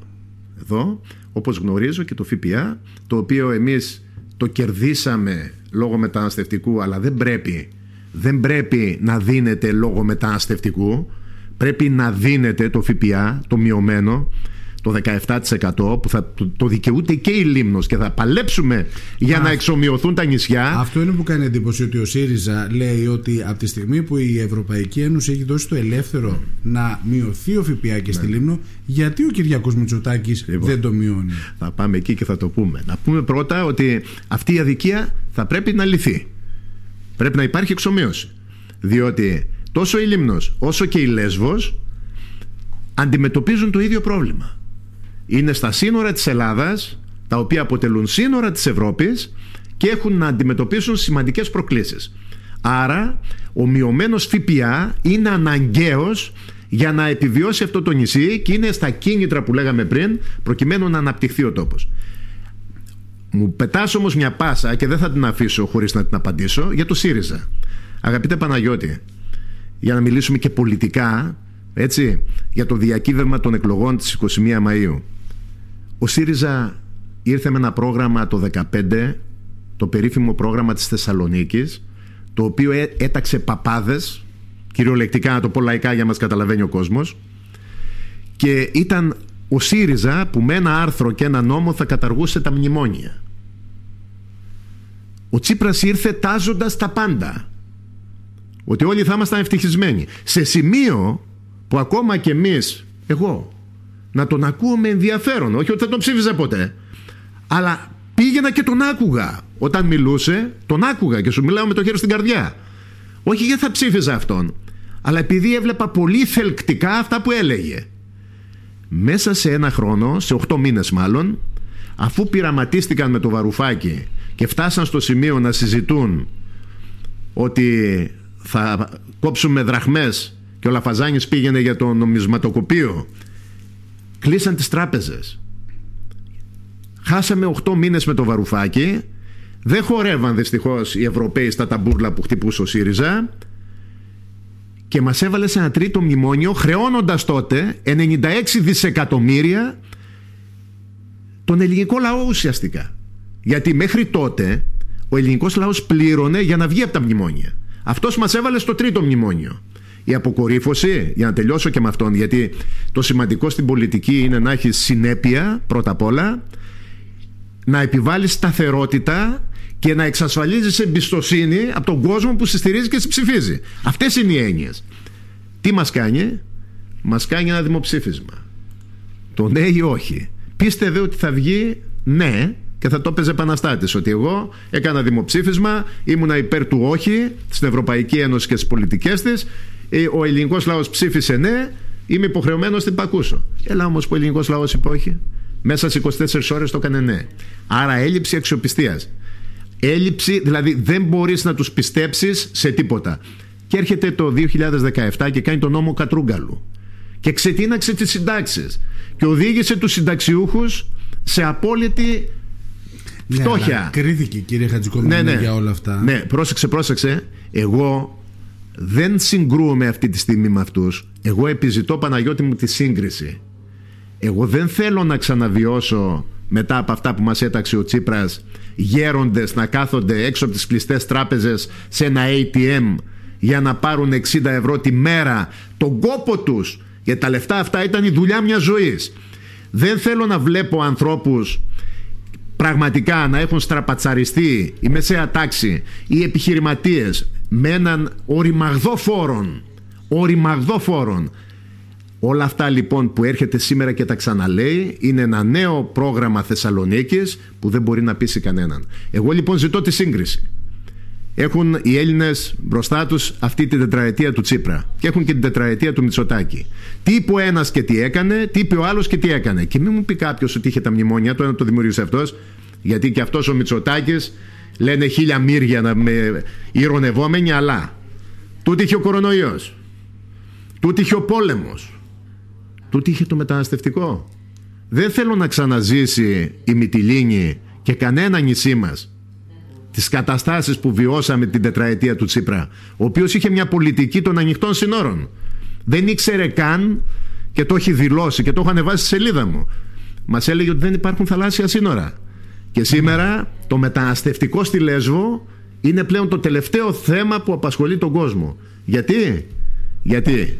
εδώ, όπως γνωρίζω και το ΦΠΑ, το οποίο εμείς το κερδίσαμε λόγω μεταναστευτικού, αλλά δεν πρέπει, δεν πρέπει να δίνεται λόγω μεταναστευτικού. Πρέπει να δίνεται το ΦΠΑ, το μειωμένο, το 17% που θα το δικαιούται και η Λίμνος και θα παλέψουμε για να εξομοιωθούν τα νησιά. Αυτό είναι που κάνει εντύπωση ότι ο ΣΥΡΙΖΑ λέει ότι από τη στιγμή που η Ευρωπαϊκή Ένωση έχει δώσει το ελεύθερο να μειωθεί ο ΦΠΑ και στη ναι. Λίμνο, γιατί ο Κυριακός Μητσοτάκης λοιπόν, δεν το μειώνει; Θα πάμε εκεί και θα το πούμε. Να πούμε πρώτα ότι αυτή η αδικία θα πρέπει να λυθεί. Πρέπει να υπάρχει εξομοίωση. Διότι τόσο η Λίμνος όσο και η Λέσβος αντιμετωπίζουν το ίδιο πρόβλημα είναι στα σύνορα της Ελλάδας τα οποία αποτελούν σύνορα της Ευρώπης και έχουν να αντιμετωπίσουν σημαντικές προκλήσεις. Άρα ο μειωμένος ΦΠΑ είναι αναγκαίος για να επιβιώσει αυτό το νησί και είναι στα κίνητρα που λέγαμε πριν προκειμένου να αναπτυχθεί ο τόπος. Μου πετάς όμως μια πάσα και δεν θα την αφήσω χωρίς να την απαντήσω για το ΣΥΡΙΖΑ. Αγαπητέ Παναγιώτη, για να μιλήσουμε και πολιτικά, έτσι, για το διακύβευμα των εκλογών της 21 Μαΐου. Ο ΣΥΡΙΖΑ ήρθε με ένα πρόγραμμα το 2015, το περίφημο πρόγραμμα της Θεσσαλονίκης, το οποίο έταξε παπάδες, κυριολεκτικά να το πω λαϊκά για να μας καταλαβαίνει ο κόσμος, και ήταν ο ΣΥΡΙΖΑ που με ένα άρθρο και ένα νόμο θα καταργούσε τα μνημόνια. Ο Τσίπρας ήρθε τάζοντας τα πάντα. Ότι όλοι θα ήμασταν ευτυχισμένοι. Σε σημείο που ακόμα και εμείς, εγώ, να τον ακούω με ενδιαφέρον. Όχι ότι θα τον ψήφιζα ποτέ. Αλλά πήγαινα και τον άκουγα. Όταν μιλούσε, τον άκουγα και σου μιλάω με το χέρι στην καρδιά. Όχι γιατί θα ψήφιζα αυτόν, αλλά επειδή έβλεπα πολύ θελκτικά αυτά που έλεγε. Μέσα σε ένα χρόνο, σε 8 μήνες μάλλον, αφού πειραματίστηκαν με το βαρουφάκι και φτάσαν στο σημείο να συζητούν ότι θα κόψουμε δραχμές και ο Λαφαζάνης πήγαινε για το νομισματοκοπείο κλείσαν τις τράπεζες. Χάσαμε 8 μήνες με το βαρουφάκι. Δεν χορεύαν δυστυχώς οι Ευρωπαίοι στα ταμπούρλα που χτυπούσε ο ΣΥΡΙΖΑ και μας έβαλε σε ένα τρίτο μνημόνιο χρεώνοντας τότε 96 δισεκατομμύρια τον ελληνικό λαό ουσιαστικά. Γιατί μέχρι τότε ο ελληνικός λαός πλήρωνε για να βγει από τα μνημόνια. Αυτός μας έβαλε στο τρίτο μνημόνιο η αποκορύφωση, για να τελειώσω και με αυτόν, γιατί το σημαντικό στην πολιτική είναι να έχεις συνέπεια πρώτα απ' όλα, να επιβάλλεις σταθερότητα και να εξασφαλίζεις εμπιστοσύνη από τον κόσμο που σε στηρίζει και σε ψηφίζει. Αυτές είναι οι έννοιες. Τι μας κάνει, μας κάνει ένα δημοψήφισμα. Το ναι ή όχι. Πίστευε ότι θα βγει ναι και θα το έπαιζε επαναστάτης. Ότι εγώ έκανα δημοψήφισμα, ήμουνα υπέρ του όχι στην Ευρωπαϊκή Ένωση και στις πολιτικές της ε, ο ελληνικός λαός ψήφισε ναι, είμαι υποχρεωμένος να την πακούσω. Έλα όμως που ο ελληνικός λαός είπε όχι. Μέσα σε 24 ώρες το έκανε ναι. Άρα έλλειψη αξιοπιστίας. Έλλειψη, δηλαδή δεν μπορείς να τους πιστέψεις σε τίποτα. Και έρχεται το 2017 και κάνει τον νόμο Κατρούγκαλου. Και ξετίναξε τις συντάξεις. Και οδήγησε τους συνταξιούχους σε απόλυτη ναι, φτώχεια. Ναι, κρίθηκε κύριε Χατζικομίνη ναι, ναι, για όλα αυτά. Ναι, πρόσεξε, πρόσεξε. Εγώ δεν συγκρούομαι αυτή τη στιγμή με αυτούς. Εγώ επιζητώ Παναγιώτη μου τη σύγκριση. Εγώ δεν θέλω να ξαναβιώσω μετά από αυτά που μας έταξε ο Τσίπρας γέροντες να κάθονται έξω από τις κλειστές τράπεζες σε ένα ATM για να πάρουν 60 ευρώ τη μέρα τον κόπο τους. Γιατί τα λεφτά αυτά ήταν η δουλειά μιας ζωής. Δεν θέλω να βλέπω ανθρώπους πραγματικά να έχουν στραπατσαριστεί η μεσαία τάξη, οι επιχειρηματίες με έναν οριμαγδό φόρον, οριμαγδό φόρον. Όλα αυτά λοιπόν που έρχεται σήμερα και τα ξαναλέει είναι ένα νέο πρόγραμμα Θεσσαλονίκης που δεν μπορεί να πείσει κανέναν. Εγώ λοιπόν ζητώ τη σύγκριση. Έχουν οι Έλληνες μπροστά τους αυτή την τετραετία του Τσίπρα και έχουν και την τετραετία του Μητσοτάκη. Τι είπε ο ένας και τι έκανε, τι είπε ο άλλος και τι έκανε. Και μην μου πει κάποιος ότι είχε τα μνημόνια του, ένα το δημιούργησε αυτός, γιατί και αυτός ο Μητσοτάκης λένε χίλια μύρια να με ηρωνευόμενοι, αλλά τούτη είχε ο κορονοϊός. Τούτη είχε ο πόλεμος. Τούτη είχε το μεταναστευτικό. Δεν θέλω να ξαναζήσει η Μυτιλίνη και κανένα νησί μας τις καταστάσεις που βιώσαμε την τετραετία του Τσίπρα ο οποίος είχε μια πολιτική των ανοιχτών συνόρων. Δεν ήξερε καν και το έχει δηλώσει και το έχω ανεβάσει στη σελίδα μου. Μας έλεγε ότι δεν υπάρχουν θαλάσσια σύνορα. Και σήμερα το μεταναστευτικό στη Λέσβο είναι πλέον το τελευταίο θέμα που απασχολεί τον κόσμο. Γιατί, γιατί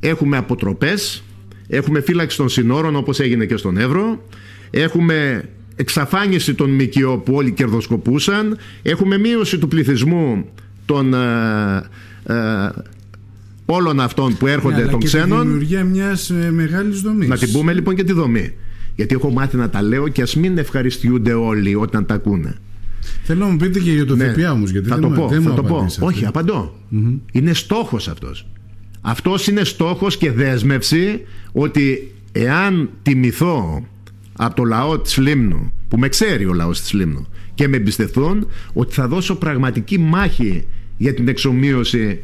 έχουμε αποτροπές έχουμε φύλαξη των συνόρων όπως έγινε και στον Εύρο έχουμε εξαφάνιση των ΜΚΟ που όλοι κερδοσκοπούσαν έχουμε μείωση του πληθυσμού των ε, ε, όλων αυτών που έρχονται ναι, των και ξένων τη δημιουργία μιας ε, μεγάλης δομής να την πούμε λοιπόν και τη δομή γιατί έχω μάθει να τα λέω και ας μην ευχαριστιούνται όλοι όταν τα ακούνε Θέλω να μου πείτε και για το Ναι. ΦΠΑ όμως γιατί θα δεν το μου- πω, δεν θα μου το πω. απαντήσατε. Όχι, απαντώ. Είναι στόχος αυτός. Αυτός είναι στόχος και δέσμευση ότι εάν τιμηθώ από το λαό της Λίμνου, που με ξέρει ο λαός της Λίμνου, και με εμπιστευτούν ότι θα δώσω πραγματική μάχη για την εξομοίωση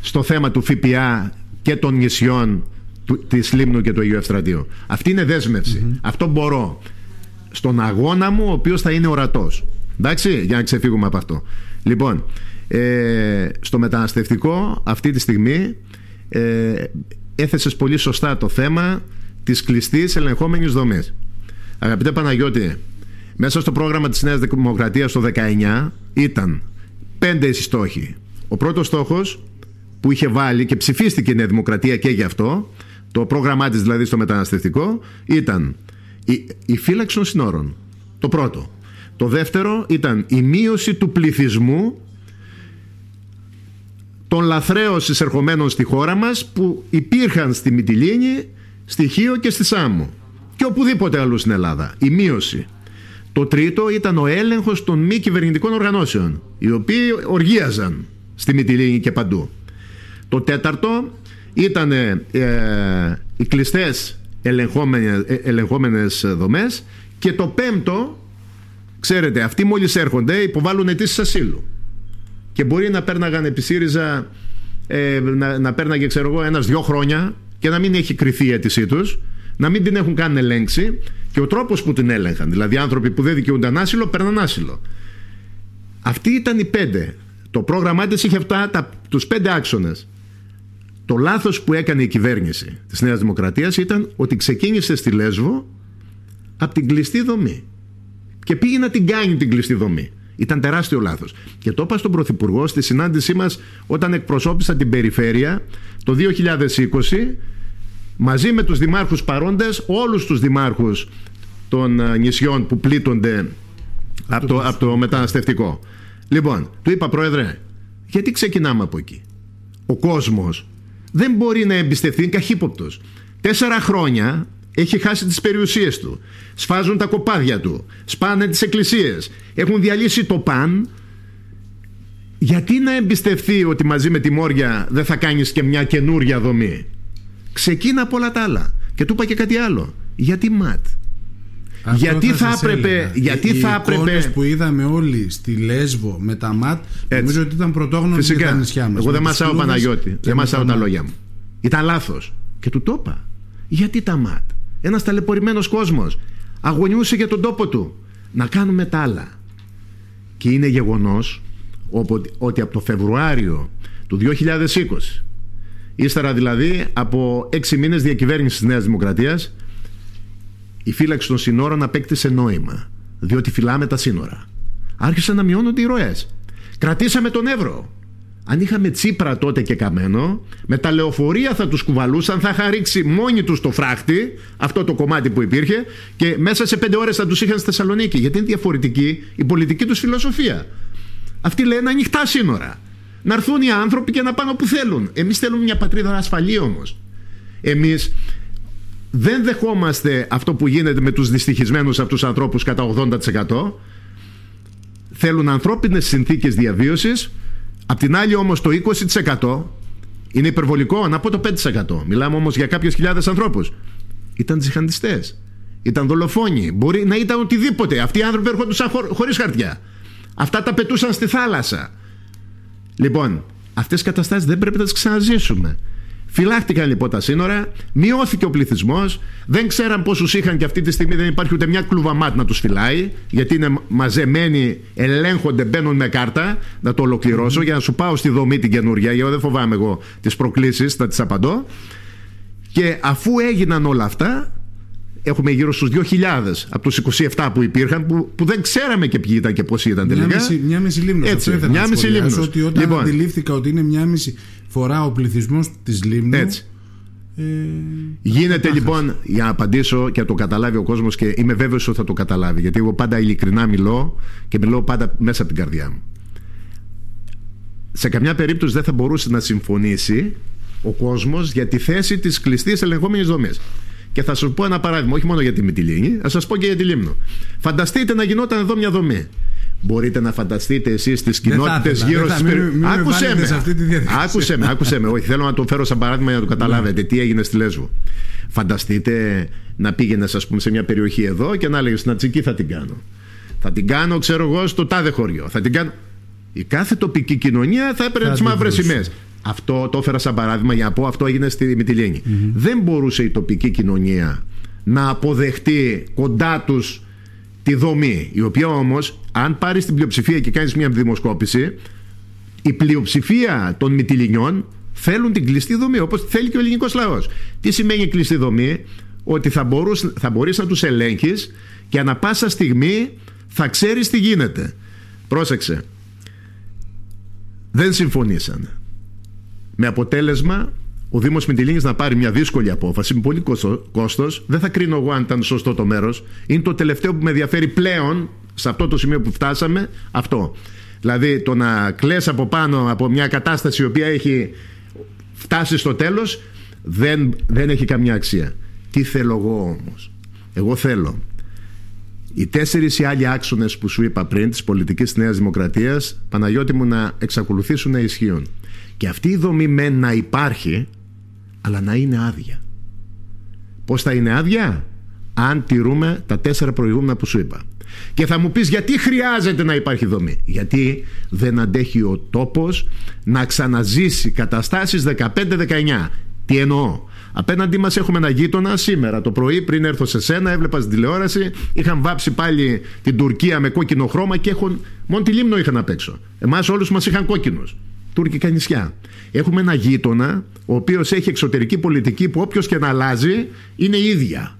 στο θέμα του ΦΠΑ και των νησιών του, της Λίμνου και του Αγίου Ευστρατείου. Αυτή είναι δέσμευση. Αυτό μπορώ. Στον αγώνα μου ο οποίος θα είναι ορατός. Εντάξει για να ξεφύγουμε από αυτό. Λοιπόν ε, στο μεταναστευτικό αυτή τη στιγμή ε, έθεσες πολύ σωστά το θέμα της κλειστής ελεγχόμενης δομής αγαπητέ Παναγιώτη μέσα στο πρόγραμμα της Νέας Δημοκρατίας το 19 ήταν πέντε οι στόχοι ο πρώτος στόχος που είχε βάλει και ψηφίστηκε η Νέα Δημοκρατία και γι' αυτό το πρόγραμμά της δηλαδή στο μεταναστευτικό ήταν η, η φύλαξη των συνόρων. Το πρώτο. Το δεύτερο ήταν η μείωση του πληθυσμού των λαθρέων εισερχομένων στη χώρα μας που υπήρχαν στη Μυτιλίνη, στη Χίο και στη Σάμμο και οπουδήποτε αλλού στην Ελλάδα. Η μείωση. Το τρίτο ήταν ο έλεγχος των μη κυβερνητικών οργανώσεων οι οποίοι οργίαζαν στη Μυτιλίνη και παντού. Το τέταρτο ήταν ε, οι κλειστές ελεγχόμενες, ε, ελεγχόμενες δομές και το πέμπτο, ξέρετε, αυτοί μόλις έρχονται υποβάλλουν αιτήσεις ασύλου και μπορεί να πέρναγαν επί ΣΥΡΙΖΑ ε, να, να πέρναγε ξέρω εγώ ένας δυο χρόνια και να μην έχει κρυθεί η αίτησή τους να μην την έχουν καν ελέγξει και ο τρόπος που την έλεγχαν δηλαδή άνθρωποι που δεν δικαιούνταν άσυλο παίρναν άσυλο αυτοί ήταν οι πέντε το πρόγραμμά της είχε αυτά τα, τους πέντε άξονες το λάθος που έκανε η κυβέρνηση της Νέας Δημοκρατίας ήταν ότι ξεκίνησε στη Λέσβο από την κλειστή δομή και πήγε να την κάνει την κλειστή δομή. Ήταν τεράστιο λάθος. Και το είπα στον Πρωθυπουργό στη συνάντησή μας όταν εκπροσώπησα την περιφέρεια το 2020 μαζί με τους δημάρχους παρόντες, όλους τους δημάρχους των ε, νησιών που πλήττονται από το, από το μεταναστευτικό. Λοιπόν, του είπα πρόεδρε, γιατί ξεκινάμε από εκεί; Ο κόσμος δεν μπορεί να εμπιστευτεί είναι καχύποπτος. Τέσσερα χρόνια έχει χάσει τις περιουσίες του. Σφάζουν τα κοπάδια του. Σπάνε τις εκκλησίες. Έχουν διαλύσει το παν. Γιατί να εμπιστευτεί ότι μαζί με τη Μόρια δεν θα κάνεις και μια καινούρια δομή; Ξεκίνα από όλα τα άλλα. Και του είπα και κάτι άλλο. Γιατί ματ; Αυτό γιατί θα σας έπρεπε- έλεγα. γιατί οι, θα οι έπρεπε- εικόνες που είδαμε όλοι στη Λέσβο με τα ΜΑΤ Έτσι. νομίζω ότι ήταν πρωτόγνωρες για τα Φυσικά. νησιά μας. Εγώ δεν Με τις μασάω κλούβες Παναγιώτη. και Δεν με μασάω τα ΜΑΤ. λόγια μου. Ήταν λάθος. Και του το είπα. Γιατί τα ΜΑΤ; Ένας ταλαιπωρημένος κόσμος. Αγωνιούσε για τον τόπο του. Να κάνουμε τα άλλα. Και είναι γεγονός ότι από το Φεβρουάριο του 2020, ύστερα δηλαδή από έξι μήνες διακυβέρνησης της Νέας Δημοκρατίας, η φύλαξη των συνόρων απέκτησε νόημα. Διότι φυλάμε τα σύνορα. Άρχισαν να μειώνονται οι ροές. Κρατήσαμε τον Εύρο. αν είχαμε τσίπρα τότε και καμένο, με τα λεωφορεία θα τους κουβαλούσαν, θα είχαν ρίξει μόνοι τους το φράχτη, αυτό το κομμάτι που υπήρχε, και μέσα σε πέντε ώρες θα τους είχαν στη Θεσσαλονίκη. Γιατί είναι διαφορετική η πολιτική τους φιλοσοφία. Αυτοί λένε ανοιχτά σύνορα. Να έρθουν οι άνθρωποι και να πάνε όπου θέλουν. Εμείς θέλουμε μια πατρίδα ασφαλή όμως. Εμείς δεν δεχόμαστε αυτό που γίνεται με τους δυστυχισμένους αυτούς ανθρώπους κατά 80%. Θέλουν ανθρώπινες συνθήκες διαβίωσης Απ' την άλλη όμως το 20% είναι υπερβολικό να πω το 5%. Μιλάμε όμως για κάποιες χιλιάδες ανθρώπους. Ήταν τζιχαντιστές. Ήταν δολοφόνοι. Μπορεί να ήταν οτιδήποτε. Αυτοί οι άνθρωποι έρχονταν χω, χωρίς χαρτιά. Αυτά τα πετούσαν στη θάλασσα. Λοιπόν, αυτές τις καταστάσεις δεν πρέπει να τις ξαναζήσουμε. Φυλάχτηκαν λοιπόν τα σύνορα, μειώθηκε ο πληθυσμός, δεν ξέραν πόσους είχαν και αυτή τη στιγμή δεν υπάρχει ούτε μια κλουβαμάτ να τους φυλάει, γιατί είναι μαζεμένοι, ελέγχονται, μπαίνουν με κάρτα. Να το ολοκληρώσω για να σου πάω στη δομή την καινούργια, γιατί δεν φοβάμαι εγώ τις προκλήσεις, θα τις απαντώ. Και αφού έγιναν όλα αυτά, έχουμε γύρω στους 2.000 από τους 27 που υπήρχαν που, που δεν ξέραμε και ποιοι ήταν και πώς ήταν τελικά. Μια μισή, μια μισή λίμνος. Έτσι, μια μισή λίμνος. Ότι όταν λοιπόν, αντιλήφθηκα ότι είναι μια μισή φορά ο πληθυσμός της λίμνου έτσι. Ε, Γίνεται λοιπόν, για να απαντήσω και να το καταλάβει ο κόσμος και είμαι βέβαιος ότι θα το καταλάβει, γιατί εγώ πάντα ειλικρινά μιλώ και μιλώ πάντα μέσα από την καρδιά μου. Σε καμιά περίπτωση δεν θα μπορούσε να συμφωνήσει ο κόσμος για τη θέση της κλειστής ελεγχόμενης δομής. Και θα σα πω ένα παράδειγμα, όχι μόνο για τη Μυτιλίνη, θα σας πω και για τη Λίμνο. Φανταστείτε να γινόταν εδώ μια δομή. Μπορείτε να φανταστείτε εσείς τις κοινότητες γύρω στι περιοχέ. Άκουσε με. Άκουσε με, άκουσε με. Όχι, θέλω να το φέρω σαν παράδειγμα για να το καταλάβετε τι έγινε στη Λέσβο. Φανταστείτε να πήγαινες, ας πούμε, σε μια περιοχή εδώ και να έλεγε στην Ατσική θα την κάνω. Θα την κάνω, ξέρω εγώ, στο τάδε χωριό. Θα την κάνω. Η κάθε τοπική κοινωνία θα έπαιρνε τις μαύρες σημαίες. Αυτό το έφερα σαν παράδειγμα για να πω αυτό έγινε στη Μυτιλίνη. Mm-hmm. Δεν μπορούσε η τοπική κοινωνία να αποδεχτεί κοντά τους τη δομή, η οποία όμως, αν πάρεις την πλειοψηφία και κάνεις μια δημοσκόπηση, η πλειοψηφία των Μυτιλινιών θέλουν την κλειστή δομή, όπως θέλει και ο ελληνικός λαός. Τι σημαίνει κλειστή δομή, ότι θα, μπορούς, θα μπορείς να τους ελέγχεις και ανα πάσα στιγμή θα ξέρεις τι γίνεται. Πρόσεξε. Δεν συμφωνήσανε με αποτέλεσμα ο Δήμος Μητυλίνης να πάρει μια δύσκολη απόφαση με πολύ κόστο. Δεν θα κρίνω εγώ αν ήταν σωστό το μέρος. Είναι το τελευταίο που με ενδιαφέρει πλέον σε αυτό το σημείο που φτάσαμε. Αυτό. Δηλαδή το να κλαις από πάνω από μια κατάσταση η οποία έχει φτάσει στο τέλος δεν, δεν έχει καμιά αξία. Τι θέλω εγώ όμως; Εγώ θέλω οι τέσσερις ή άλλοι άξονες που σου είπα πριν της πολιτικής Νέας Δημοκρατίας, Παναγιώτη μου, να εξακολουθήσουν να ισχύουν. Και αυτή η δομή με να υπάρχει, αλλά να είναι άδεια. Πώς θα είναι άδεια; Αν τηρούμε τα τέσσερα προηγούμενα που σου είπα. Και θα μου πεις γιατί χρειάζεται να υπάρχει δομή; Γιατί δεν αντέχει ο τόπος να ξαναζήσει καταστάσεις 15-19. Τι εννοώ; Απέναντί μας έχουμε ένα γείτονα σήμερα το πρωί, πριν έρθω σε σένα, έβλεπα στην τηλεόραση. Είχαν βάψει πάλι την Τουρκία με κόκκινο χρώμα και έχουν. Μόνο τη λίμνο είχαν απ' έξω. Εμάς όλους μας είχαν κόκκινους τουρκικά νησιά. Έχουμε ένα γείτονα ο οποίος έχει εξωτερική πολιτική που όποιος και να αλλάζει είναι ίδια.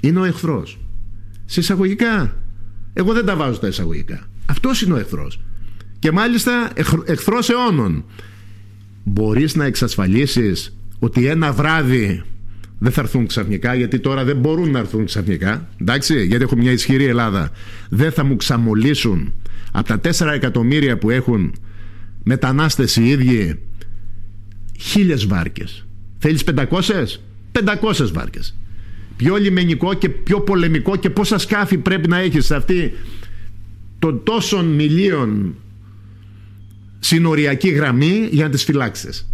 Είναι ο εχθρός. Σε εισαγωγικά. Εγώ δεν τα βάζω τα εισαγωγικά. Αυτός είναι ο εχθρός. Και μάλιστα εχθρός αιώνων. Μπορείς να εξασφαλίσεις ότι ένα βράδυ δεν θα έρθουν ξαφνικά, γιατί τώρα δεν μπορούν να έρθουν ξαφνικά. Εντάξει, γιατί έχω μια ισχυρή Ελλάδα. Δεν θα μου ξαμολύσουν από τα 4 εκατομμύρια που έχουν μετανάστες οι ίδιοι. Χίλιες βάρκες. Θέλεις πεντακόσες πεντακόσες βάρκες. Πιο λιμενικό και πιο πολεμικό και πόσα σκάφη πρέπει να έχεις σε αυτή των τόσων μιλίων συνοριακή γραμμή για να τις φυλάξεις.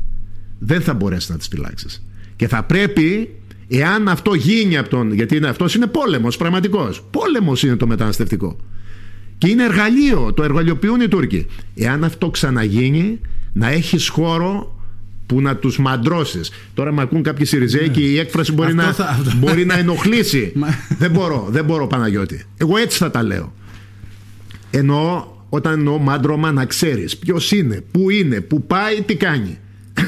Δεν θα μπορέσεις να τις φυλάξεις. Και θα πρέπει εάν αυτό γίνει από τον γιατί είναι, αυτός είναι πόλεμος πραγματικός. Πόλεμος είναι το μεταναστευτικό και είναι εργαλείο, το εργαλειοποιούν οι Τούρκοι. Εάν αυτό ξαναγίνει, να έχεις χώρο που να τους μαντρώσεις Τώρα με ακούν κάποιοι Σιριζέοι και η έκφραση μπορεί, να, μπορεί να ενοχλήσει. δεν μπορώ, δεν μπορώ Παναγιώτη. Εγώ έτσι θα τα λέω. Εννοώ όταν εννοώ μάντρωμα να ξέρεις ποιος είναι, πού είναι, πού πάει, τι κάνει.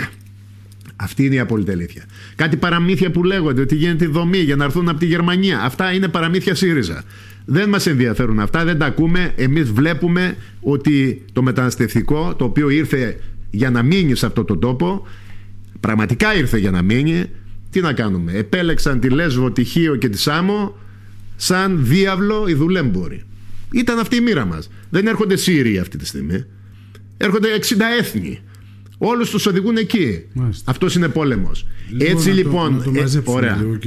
Αυτή είναι η απόλυτη αλήθεια. Κάτι παραμύθια που λέγονται ότι γίνεται η δομή για να έρθουν από τη Γερμανία. Αυτά είναι παραμύθια ΣΥΡΙΖΑ. Δεν μας ενδιαφέρουν αυτά, δεν τα ακούμε. Εμείς βλέπουμε ότι το μεταναστευτικό, το οποίο ήρθε για να μείνει σε αυτό το τόπο πραγματικά ήρθε για να μείνει τι να κάνουμε επέλεξαν τη Λέσβο, τη Χίο και τη Σάμο σαν διάβλο οι δουλέμποροι ήταν αυτή η μοίρα μας δεν έρχονται Σύριοι αυτή τη στιγμή έρχονται 60 έθνη Όλους τους οδηγούν εκεί. Μάλιστα. Αυτός είναι πόλεμος. Έτσι λοιπόν... ε, ωραία. Λίγο,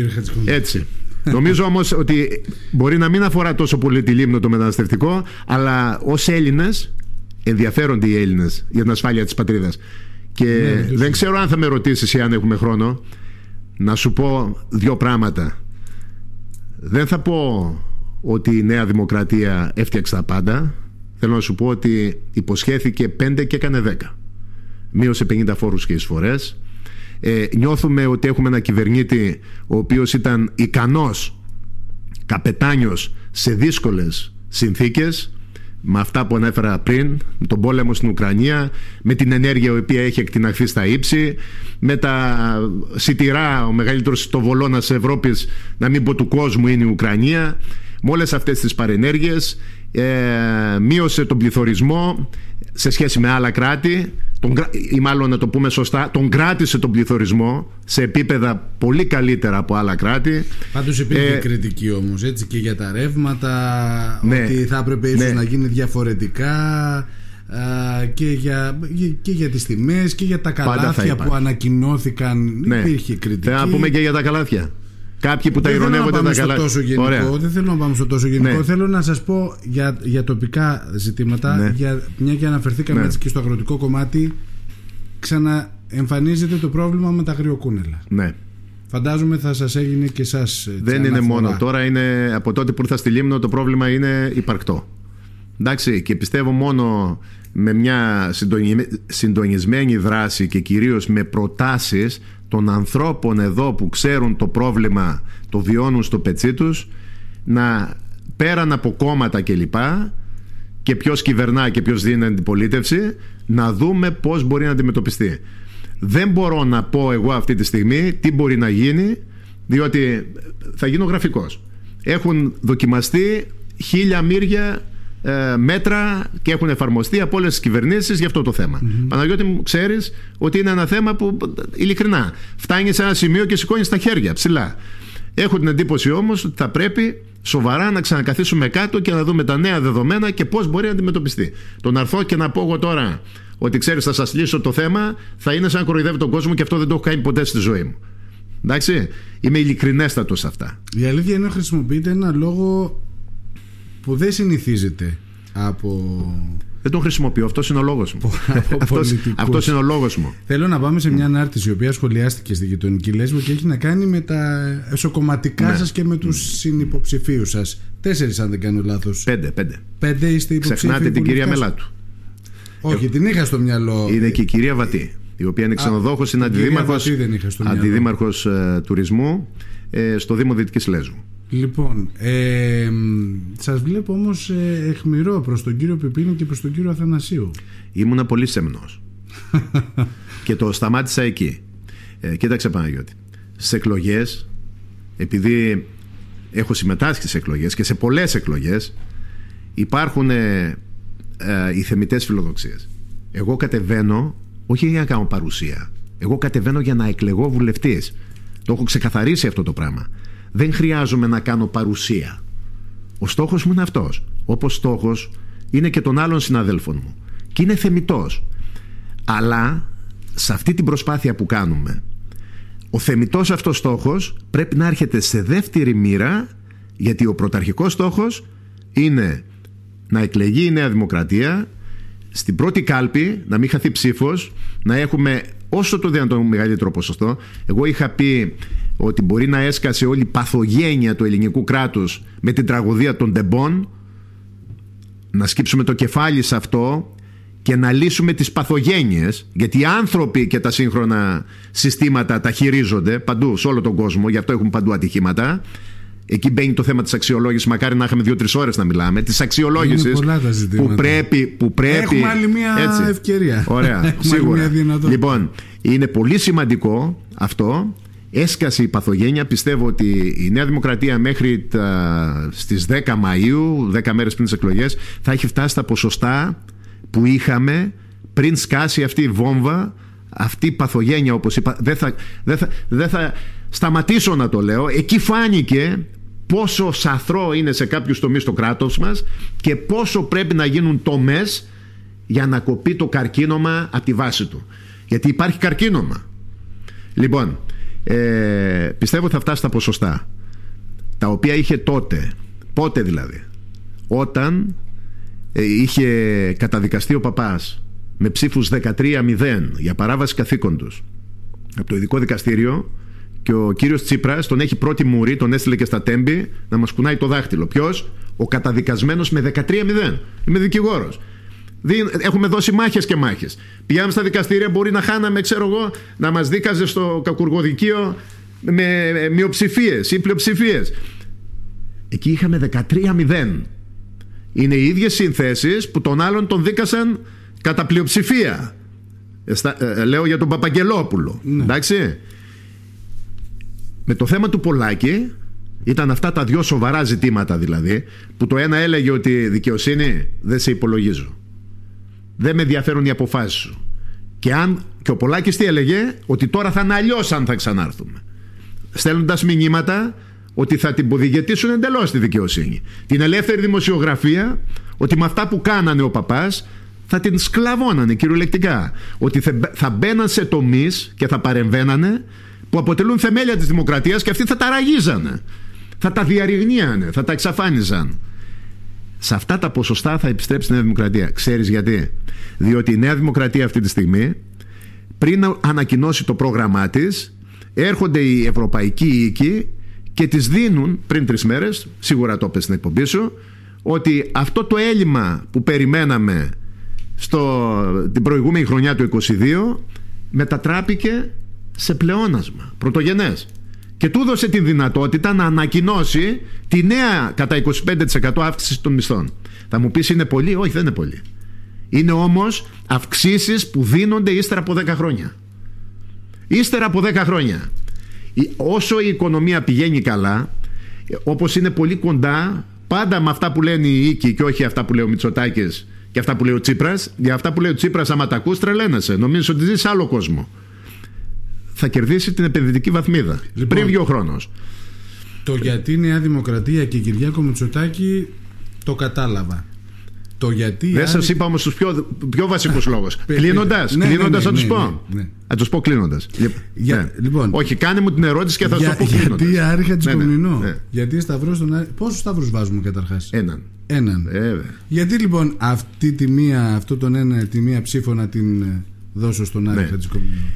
Έτσι. Νομίζω όμως ότι μπορεί να μην αφορά τόσο πολύ τη Λίμνο το μεταναστευτικό, αλλά ως Έλληνες ενδιαφέρονται οι Έλληνες για την ασφάλεια της πατρίδας. Και ναι, δεν ξέρω αν θα με ρωτήσεις ή αν έχουμε χρόνο να σου πω δύο πράγματα. Δεν θα πω ότι η Νέα Δημοκρατία έφτιαξε τα πάντα. Θέλω να σου πω ότι υποσχέθηκε πέντε και έκανε δέκα μείωσε 50 φόρους και εισφορές. Ε, νιώθουμε ότι έχουμε ένα κυβερνήτη ο οποίος ήταν ικανός καπετάνιος σε δύσκολες συνθήκες με αυτά που ανέφερα πριν, με τον πόλεμο στην Ουκρανία, με την ενέργεια η οποία έχει εκτιναχθεί στα ύψη, με τα σιτηρά, ο μεγαλύτερος τοβολώνας της Ευρώπης, να μην πω του κόσμου είναι η Ουκρανία, με όλες αυτές τις παρενέργειες, ε, μείωσε τον πληθωρισμό σε σχέση με άλλα κράτη, τον, ή μάλλον να το πούμε σωστά, τον κράτησε τον πληθωρισμό σε επίπεδα πολύ καλύτερα από άλλα κράτη. Πάντως υπήρχε ε, κριτική όμως έτσι και για τα ρεύματα, ναι, ότι θα έπρεπε ίσως ναι. να γίνει διαφορετικά και για, και για τις τιμές και για τα καλάθια που ανακοινώθηκαν ναι. υπήρχε κριτική. Θα πούμε και για τα καλάθια. Κάποιοι που τα ηρωνεύονται τα καλά. Τόσο γενικό, δεν θέλω να πάμε στο τόσο γενικό. Ναι. Θέλω να σας πω για, για τοπικά ζητήματα. Ναι. Για, μια και αναφερθήκαμε ναι. έτσι και στο αγροτικό κομμάτι, ξαναεμφανίζεται το πρόβλημα με τα αγριοκούνελα. Ναι. Φαντάζομαι θα σας έγινε και εσά. Δεν είναι μόνο. Τώρα είναι από τότε που ήρθα στη Λίμνο το πρόβλημα είναι υπαρκτό. Εντάξει, και πιστεύω μόνο με μια συντονισμένη δράση και κυρίως με προτάσεις των ανθρώπων εδώ που ξέρουν το πρόβλημα, το βιώνουν στο πετσί τους, να πέραν από κόμματα κλπ και ποιος κυβερνά και ποιος δίνει αντιπολίτευση, να δούμε πώς μπορεί να αντιμετωπιστεί. Δεν μπορώ να πω εγώ αυτή τη στιγμή τι μπορεί να γίνει, διότι θα γίνω γραφικός. Έχουν δοκιμαστεί χίλια μύρια ε, μέτρα και έχουν εφαρμοστεί από όλες τις κυβερνήσεις για αυτό το θέμα. Mm-hmm. Παναγιώτη μου, ξέρεις ότι είναι ένα θέμα που ειλικρινά φτάνει σε ένα σημείο και σηκώνει τα χέρια ψηλά. Έχω την εντύπωση όμως ότι θα πρέπει σοβαρά να ξανακαθίσουμε κάτω και να δούμε τα νέα δεδομένα και πώς μπορεί να αντιμετωπιστεί. Το να έρθω και να πω εγώ τώρα ότι ξέρεις, θα σας λύσω το θέμα, θα είναι σαν να κοροϊδεύει τον κόσμο και αυτό δεν το έχω κάνει ποτέ στη ζωή μου. Εντάξει, είμαι ειλικρινέστατος σε αυτά. Η αλήθεια είναι να χρησιμοποιείτε ένα λόγο που δεν συνηθίζεται από. Δεν τον χρησιμοποιώ. Αυτός είναι ο λόγος μου. Αυτό είναι ο λόγος μου. Θέλω να πάμε σε μια ανάρτηση η οποία σχολιάστηκε στη γειτονική Λέσβο και έχει να κάνει με τα εσωκομματικά ναι. σας και με τους συνυποψηφίους σας. Τέσσερις, αν δεν κάνω λάθος. Πέντε, πέντε. Πέντε είστε υποψήφοι. Ξεχνάτε την κυρία Μελάτου. Όχι, ε, την είχα στο μυαλό. Είναι και η κυρία Βατή, η οποία είναι ξενοδόχος, είναι αντιδήμαρχος ε, τουρισμού ε, στο Δήμο Δυτικής Λέσβου. Λοιπόν, ε, σας βλέπω όμως ε, εχμηρό προς τον κύριο Πεπίνη και προς τον κύριο Αθανασίου. Ήμουνα πολύ σεμνός. και το σταμάτησα εκεί. Ε, κοίταξε Παναγιώτη. Στι εκλογές, επειδή έχω συμμετάσχει σε εκλογές και σε πολλές εκλογές, υπάρχουν ε, ε, οι θεμητές φιλοδοξίες. Εγώ κατεβαίνω όχι για να κάνω παρουσία. Εγώ κατεβαίνω για να εκλεγώ βουλευτής. Το έχω ξεκαθαρίσει αυτό το πράγμα δεν χρειάζομαι να κάνω παρουσία. Ο στόχος μου είναι αυτός. Όπως στόχος είναι και των άλλων συναδέλφων μου. Και είναι θεμητός. Αλλά σε αυτή την προσπάθεια που κάνουμε ο θεμητός αυτός στόχος πρέπει να έρχεται σε δεύτερη μοίρα γιατί ο πρωταρχικός στόχος είναι να εκλεγεί η Νέα Δημοκρατία στην πρώτη κάλπη να μην χαθεί ψήφος να έχουμε όσο το δυνατόν μεγαλύτερο ποσοστό εγώ είχα πει ότι μπορεί να έσκασε όλη η παθογένεια του ελληνικού κράτους με την τραγωδία των τεμπών να σκύψουμε το κεφάλι σε αυτό και να λύσουμε τις παθογένειες γιατί οι άνθρωποι και τα σύγχρονα συστήματα τα χειρίζονται παντού σε όλο τον κόσμο γι' αυτό έχουν παντού ατυχήματα Εκεί μπαίνει το θέμα της αξιολόγησης. Μακάρι να είχαμε δύο-τρεις ώρες να μιλάμε. Της αξιολόγησης που πρέπει, που πρέπει. Έχουμε άλλη μια έτσι. ευκαιρία. Ωραία, σίγουρα. Λοιπόν, είναι πολύ σημαντικό αυτό έσκασε η παθογένεια. Πιστεύω ότι η Νέα Δημοκρατία μέχρι τα, στις 10 Μαΐου, 10 μέρες πριν τις εκλογές, θα έχει φτάσει στα ποσοστά που είχαμε πριν σκάσει αυτή η βόμβα αυτή η παθογένεια όπως είπα. Δεν θα, δεν θα, δεν θα σταματήσω να το λέω. Εκεί φάνηκε πόσο σαθρό είναι σε κάποιους τομείς το κράτος μας και πόσο πρέπει να γίνουν τομές για να κοπεί το καρκίνωμα από τη βάση του. Γιατί υπάρχει καρκίνωμα. Λοιπόν ε, πιστεύω θα φτάσει στα ποσοστά τα οποία είχε τότε πότε δηλαδή όταν ε, είχε καταδικαστεί ο παπάς με ψήφους 13-0 για παράβαση καθήκοντος από το ειδικό δικαστήριο και ο κύριος Τσίπρας τον έχει πρώτη μουρή, τον έστειλε και στα τέμπη να μας κουνάει το δάχτυλο. Ποιος, Ο καταδικασμένος με 13-0. Είμαι δικηγόρος. Έχουμε δώσει μάχες και μάχες. Πηγαίνουμε στα δικαστήρια, μπορεί να χάναμε, ξέρω εγώ, να μας δίκαζε στο κακουργοδικείο με μειοψηφίες ή πλειοψηφίες. Εκεί είχαμε 13-0. Είναι οι ίδιες συνθέσεις που τον άλλον τον δίκασαν κατά πλειοψηφία. Ε, ε, λέω για τον Παπαγγελόπουλο. Ναι. Εντάξει. Με το θέμα του Πολάκη ήταν αυτά τα δυο σοβαρά ζητήματα δηλαδή που το ένα έλεγε ότι δικαιοσύνη δεν σε υπολογίζω. Δεν με ενδιαφέρουν οι αποφάσεις σου. Και, αν, και ο Πολάκης τι έλεγε ότι τώρα θα είναι αλλιώς αν θα ξανάρθουμε. Στέλνοντας μηνύματα ότι θα την ποδηγετήσουν εντελώς τη δικαιοσύνη. Την ελεύθερη δημοσιογραφία ότι με αυτά που κάνανε ο παπάς θα την σκλαβώνανε κυριολεκτικά. Ότι θα μπαίναν σε τομείς και θα παρεμβαίνανε που αποτελούν θεμέλια της δημοκρατίας και αυτοί θα τα ραγίζανε. Θα τα διαρριγνύανε, θα τα εξαφάνιζαν. Σε αυτά τα ποσοστά θα επιστρέψει η Νέα Δημοκρατία. Ξέρεις γιατί; Διότι η Νέα Δημοκρατία αυτή τη στιγμή πριν ανακοινώσει το πρόγραμμά της έρχονται οι ευρωπαϊκοί οίκοι και τις δίνουν πριν τρεις μέρες, σίγουρα το έπαιζε στην εκπομπή σου, ότι αυτό το έλλειμμα που περιμέναμε στο, την προηγούμενη χρονιά του 22 μετατράπηκε σε πλεόνασμα πρωτογενές και του έδωσε τη δυνατότητα να ανακοινώσει τη νέα κατά 25% αύξηση των μισθών. Θα μου πεις είναι πολύ, όχι δεν είναι πολύ. Είναι όμως αυξήσεις που δίνονται ύστερα από 10 χρόνια. Ύστερα από 10 χρόνια. Όσο η οικονομία πηγαίνει καλά, όπως είναι πολύ κοντά πάντα με αυτά που λένε οι οίκοι και όχι αυτά που λέει ο Μητσοτάκης και αυτά που λέει ο Τσίπρας, για αυτά που λέει ο Τσίπρας, άμα τα ακούς, τρελαίνεσαι. Νομίζεις ότι ζεις σε άλλο κόσμο. Θα κερδίσει την επενδυτική βαθμίδα. Λοιπόν, πριν βγει ο χρόνος. Το γιατί Νέα Δημοκρατία και Κυριάκο Μητσοτάκη το κατάλαβα. Το γιατί. Δεν σας είπα όμως τους πιο, πιο βασικούς λόγους. Κλείνοντας, ναι, κλείνοντας ναι, θα τους ναι, πω. Θα τους πω κλείνοντας. Λοιπόν, Όχι, κάνε μου την ερώτηση και θα σου πω κλείνοντας. Γιατί άρχα της Γιατί σταυρός στον Άρη. Πόσους σταυρούς βάζουμε καταρχάς; Έναν. Έναν. Γιατί λοιπόν αυτή τη μία, αυτό τον ένα, τη μία ψήφο να την ε, δώσω στον Άρη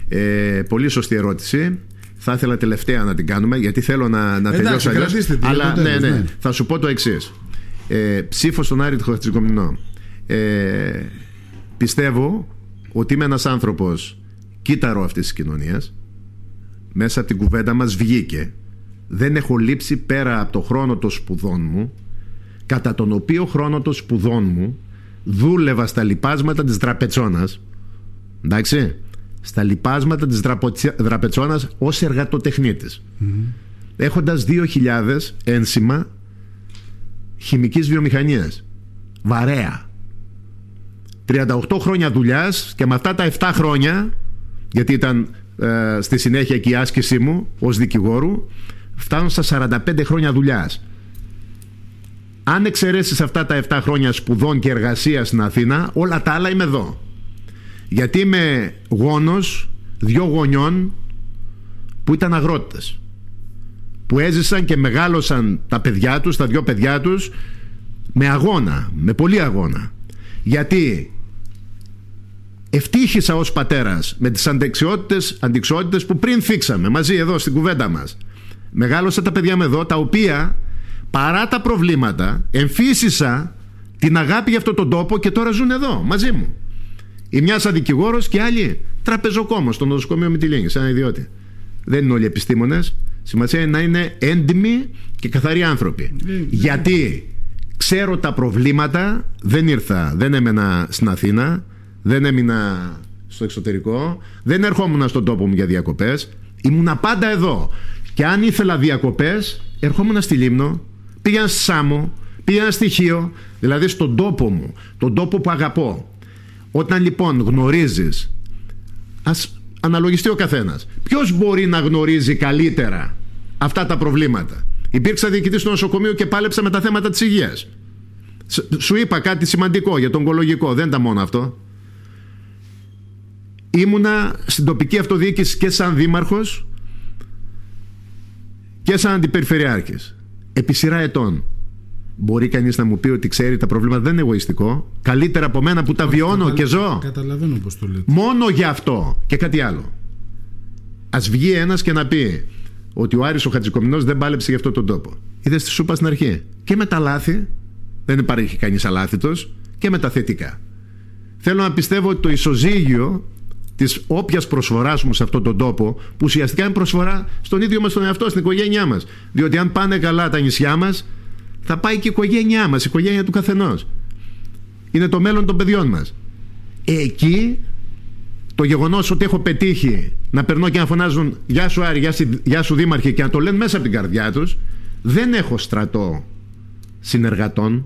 ναι. ε, Πολύ σωστή ερώτηση. Θα ήθελα τελευταία να την κάνουμε γιατί θέλω να, να τελειώσω αλλιώς. Αλλά ναι, ναι, ναι, θα σου πω το εξής. Ε, ψήφο στον Άρη Χατζικομινό. Ε, πιστεύω ότι είμαι ένας άνθρωπος κύτταρο αυτής της κοινωνίας μέσα από την κουβέντα μας βγήκε δεν έχω λείψει πέρα από το χρόνο των σπουδών μου κατά τον οποίο χρόνο των σπουδών μου δούλευα στα λιπάσματα της Δραπετσόνας εντάξει. Στα λιπάσματα της Δραπετσόνας ως εργατοτεχνίτης. Mm έχοντας 2.000 ένσημα χημικής βιομηχανίας. Βαρέα. 38 χρόνια δουλειάς και με αυτά τα 7 χρόνια γιατί ήταν ε, στη συνέχεια και η άσκησή μου ως δικηγόρου φτάνω στα 45 χρόνια δουλειάς. Αν εξαιρέσεις αυτά τα 7 χρόνια σπουδών και εργασίας στην Αθήνα, όλα τα άλλα είμαι εδώ. Γιατί είμαι γόνος δυο γονιών που ήταν αγρότες. Που έζησαν και μεγάλωσαν τα παιδιά τους, τα δυο παιδιά τους, με αγώνα, με πολύ αγώνα. Γιατί ευτύχησα ως πατέρας με τις αντεξιότητες, αντικσότητες που πριν θίξαμε μαζί εδώ στην κουβέντα μας. Μεγάλωσα τα παιδιά με εδώ, τα οποία παρά τα προβλήματα εμφύσισα την αγάπη για αυτόν τον τόπο και τώρα ζουν εδώ μαζί μου. Η μιας σαν δικηγόρο και άλλη τραπεζοκόμος στο νοσοκομείο Μητυλίνη, σαν ιδιώτη. Δεν είναι όλοι επιστήμονες. Σημασία είναι να είναι έντιμοι και καθαροί άνθρωποι. Ε, ναι. Γιατί ξέρω τα προβλήματα, δεν ήρθα, δεν έμενα στην Αθήνα, δεν έμεινα στο εξωτερικό, δεν ερχόμουν στον τόπο μου για διακοπές. Ήμουνα πάντα εδώ. Και αν ήθελα διακοπές, ερχόμουν στη Λίμνο, πήγαινα στη Σάμο, πήγαινα στη Χίο, δηλαδή στον τόπο μου, τον τόπο που αγαπώ. Όταν λοιπόν γνωρίζεις ας αναλογιστεί ο καθένας. Ποιος μπορεί να γνωρίζει καλύτερα αυτά τα προβλήματα; Υπήρξα διοικητής στο νοσοκομείο και πάλεψα με τα θέματα της υγείας. Σου είπα κάτι σημαντικό για τον ογκολογικό δεν ήταν μόνο αυτό. Ήμουνα στην τοπική αυτοδιοίκηση και σαν δήμαρχος και σαν αντιπεριφερειάρχης επί σειρά ετών Μπορεί κανείς να μου πει ότι ξέρει τα προβλήματα δεν είναι εγωιστικό. Καλύτερα από μένα που τα βιώνω και ζω. Καταλαβαίνω πώς το λέτε. Μόνο γι' αυτό και κάτι άλλο. Α βγει ένας και να πει ότι ο Άρης ο Χατζικομινός δεν πάλεψε για αυτόν τον τόπο. Είδες τη σούπα στην αρχή. Και με τα λάθη, δεν υπάρχει κανείς αλάθητος, και με τα θετικά. Θέλω να πιστεύω ότι το ισοζύγιο της όποιας προσφοράς μου σε αυτόν τον τόπο, που ουσιαστικά είναι προσφορά στον ίδιο μας τον εαυτό, στην οικογένειά μας. Διότι αν πάνε καλά τα νησιά μας, θα πάει και η οικογένειά μας, η οικογένεια του καθενός. Είναι το μέλλον των παιδιών μας. Εκεί το γεγονός ότι έχω πετύχει να περνώ και να φωνάζουν «Γεια σου Άρη, γεια σου Δήμαρχε» και να το λένε μέσα από την καρδιά τους δεν έχω στρατό συνεργατών.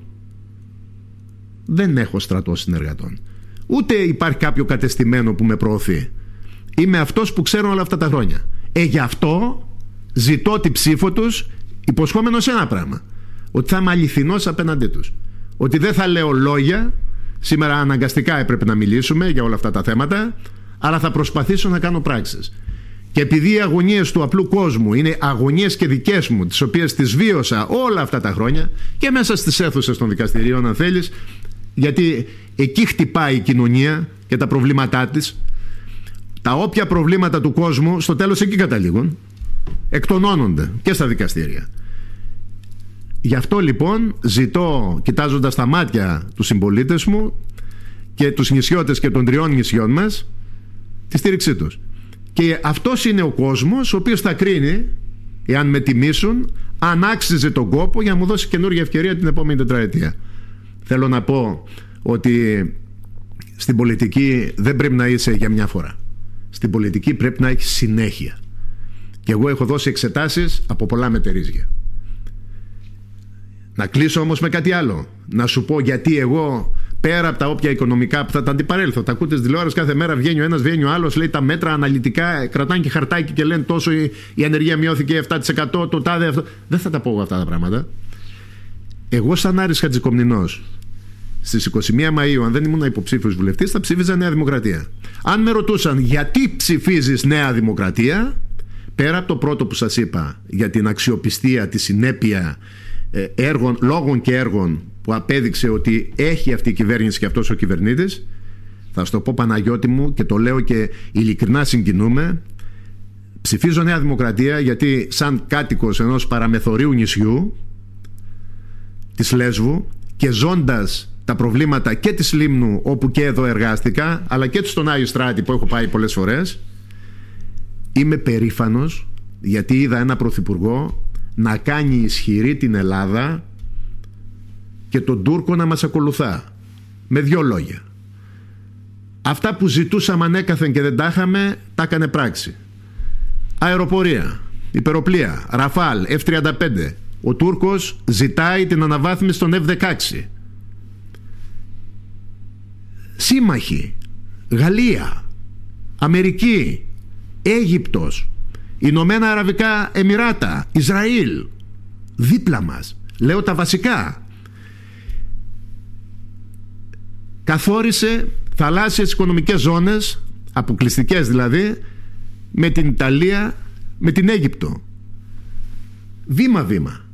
Δεν έχω στρατό συνεργατών. Ούτε υπάρχει κάποιο κατεστημένο που με προωθεί. Είμαι αυτός που ξέρω όλα αυτά τα χρόνια. Ε γι' αυτό ζητώ την ψήφο τους υποσχόμενος ένα πράγμα ότι θα είμαι αληθινός απέναντί τους. Ότι δεν θα λέω λόγια. Σήμερα αναγκαστικά έπρεπε να μιλήσουμε για όλα αυτά τα θέματα, αλλά θα προσπαθήσω να κάνω πράξεις. Και επειδή οι αγωνίες του απλού κόσμου είναι αγωνίες και δικές μου, τις οποίες τις βίωσα όλα αυτά τα χρόνια και μέσα στις αίθουσες των δικαστηρίων, αν θέλεις, γιατί εκεί χτυπάει η κοινωνία και τα προβλήματά της. Τα όποια προβλήματα του κόσμου στο τέλος εκεί καταλήγουν. Εκτονώνονται και στα δικαστήρια. Γι' αυτό λοιπόν ζητώ, κοιτάζοντας τα μάτια τους συμπολίτες μου και τους νησιώτες και των τριών νησιών μας, τη στήριξή τους. Και αυτός είναι ο κόσμος ο οποίος θα κρίνει, εάν με τιμήσουν, αν άξιζε τον κόπο για να μου δώσει καινούργια ευκαιρία την επόμενη τετραετία. Θέλω να πω ότι στην πολιτική δεν πρέπει να είσαι για μια φορά. Στην πολιτική πρέπει να έχεις συνέχεια. Και εγώ έχω δώσει εξετάσεις από πολλά μετερίζια. Να κλείσω όμως με κάτι άλλο. Να σου πω γιατί εγώ πέρα από τα όποια οικονομικά που θα τα αντιπαρέλθω. Τα ακούτε στη τηλεόραση κάθε μέρα, βγαίνει ο ένας, βγαίνει ο άλλος, λέει τα μέτρα αναλυτικά, κρατάνε και χαρτάκι και λένε τόσο η, η ανεργία μειώθηκε 7%, το τάδε αυτό. Δεν θα τα πω αυτά τα πράγματα. Εγώ, σαν Άρης Χατζικομνηνός, στις 21 Μαΐου, αν δεν ήμουν υποψήφιος βουλευτής, θα ψήφιζα Νέα Δημοκρατία. Αν με ρωτούσαν γιατί ψηφίζεις Νέα Δημοκρατία, πέρα από το πρώτο που σας είπα, για την αξιοπιστία, τη συνέπεια ε, έργων, λόγων και έργων που απέδειξε ότι έχει αυτή η κυβέρνηση και αυτός ο κυβερνήτης θα σου το πω Παναγιώτη μου και το λέω και ειλικρινά συγκινούμε ψηφίζω Νέα Δημοκρατία γιατί σαν κάτοικος ενός παραμεθορίου νησιού της Λέσβου και ζώντας τα προβλήματα και της Λίμνου όπου και εδώ εργάστηκα αλλά και στον Άγιο Στράτη που έχω πάει πολλές φορές είμαι περήφανος γιατί είδα ένα πρωθυπουργό να κάνει ισχυρή την Ελλάδα και τον Τούρκο να μας ακολουθά. Με δυο λόγια. Αυτά που ζητούσαμε ανέκαθεν και δεν τα είχαμε, τα έκανε πράξη. Αεροπορία, υπεροπλία, Ραφάλ, F-35. Ο Τούρκος ζητάει την αναβάθμιση των F-16. Σύμμαχοι, Γαλλία, Αμερική, Αίγυπτος, Ηνωμένα Αραβικά Εμμυράτα, Ισραήλ, δίπλα μας. Λέω τα βασικά. Καθόρισε θαλάσσιες οικονομικές ζώνες, αποκλειστικές δηλαδή, με την Ιταλία, με την Αίγυπτο. Βήμα-βήμα.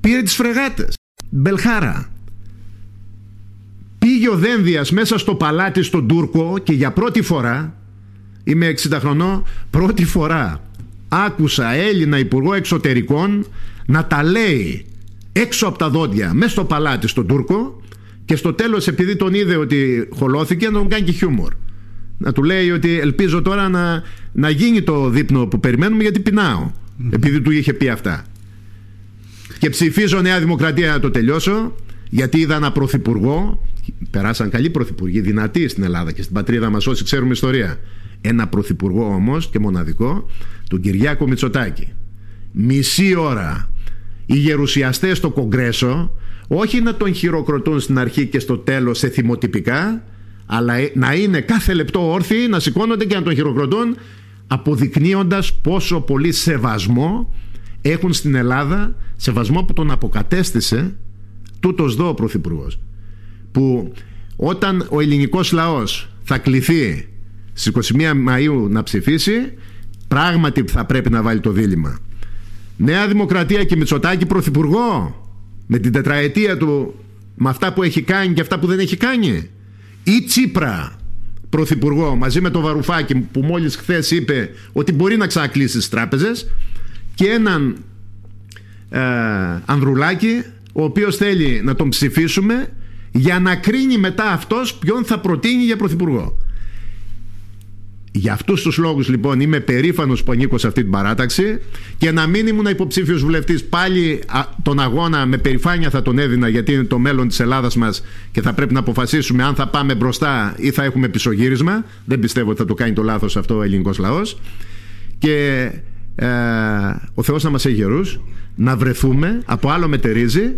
Πήρε τις φρεγάτες. Μπελχάρα. Πήγε ο Δένδιας μέσα στο παλάτι στον Τούρκο και για πρώτη φορά Είμαι 60 χρονών. Πρώτη φορά άκουσα Έλληνα Υπουργό Εξωτερικών να τα λέει έξω από τα δόντια μέσα στο παλάτι στον Τούρκο και στο τέλος επειδή τον είδε ότι χολώθηκε να τον κάνει και χιούμορ. Να του λέει ότι ελπίζω τώρα να, να γίνει το δείπνο που περιμένουμε γιατί πεινάω. Επειδή του είχε πει αυτά. Και ψηφίζω Νέα Δημοκρατία να το τελειώσω γιατί είδα ένα πρωθυπουργό περάσαν καλοί πρωθυπουργοί δυνατοί στην Ελλάδα και στην πατρίδα μας όσοι ξέρουμε ιστορία ένα πρωθυπουργό όμως και μοναδικό, τον Κυριάκο Μητσοτάκη. Μισή ώρα οι γερουσιαστές στο Κογκρέσο όχι να τον χειροκροτούν στην αρχή και στο τέλος σε θυμοτυπικά αλλά να είναι κάθε λεπτό όρθιοι να σηκώνονται και να τον χειροκροτούν αποδεικνύοντας πόσο πολύ σεβασμό έχουν στην Ελλάδα σεβασμό που τον αποκατέστησε τούτος δω ο Πρωθυπουργός που όταν ο ελληνικός λαός θα κληθεί στις 21 Μαΐου να ψηφίσει πράγματι θα πρέπει να βάλει το δίλημα Νέα Δημοκρατία και Μητσοτάκη Πρωθυπουργό με την τετραετία του με αυτά που έχει κάνει και αυτά που δεν έχει κάνει ή Τσίπρα Πρωθυπουργό μαζί με τον Βαρουφάκη που μόλις χθες είπε ότι μπορεί να ξανακλείσει τις τράπεζες και έναν ε, Ανδρουλάκη ο οποίος θέλει να τον ψηφίσουμε για να κρίνει μετά αυτός ποιον θα προτείνει για Πρωθυπουργό. Για αυτούς τους λόγους λοιπόν είμαι περήφανος που ανήκω σε αυτή την παράταξη και να μην ήμουν υποψήφιος βουλευτής πάλι τον αγώνα με περηφάνεια θα τον έδινα γιατί είναι το μέλλον της Ελλάδας μας και θα πρέπει να αποφασίσουμε αν θα πάμε μπροστά ή θα έχουμε πισωγύρισμα. Δεν πιστεύω ότι θα το κάνει το λάθος αυτό ο ελληνικός λαός. Και ε, ο Θεός να μας έχει γερούς, να βρεθούμε από άλλο μετερίζει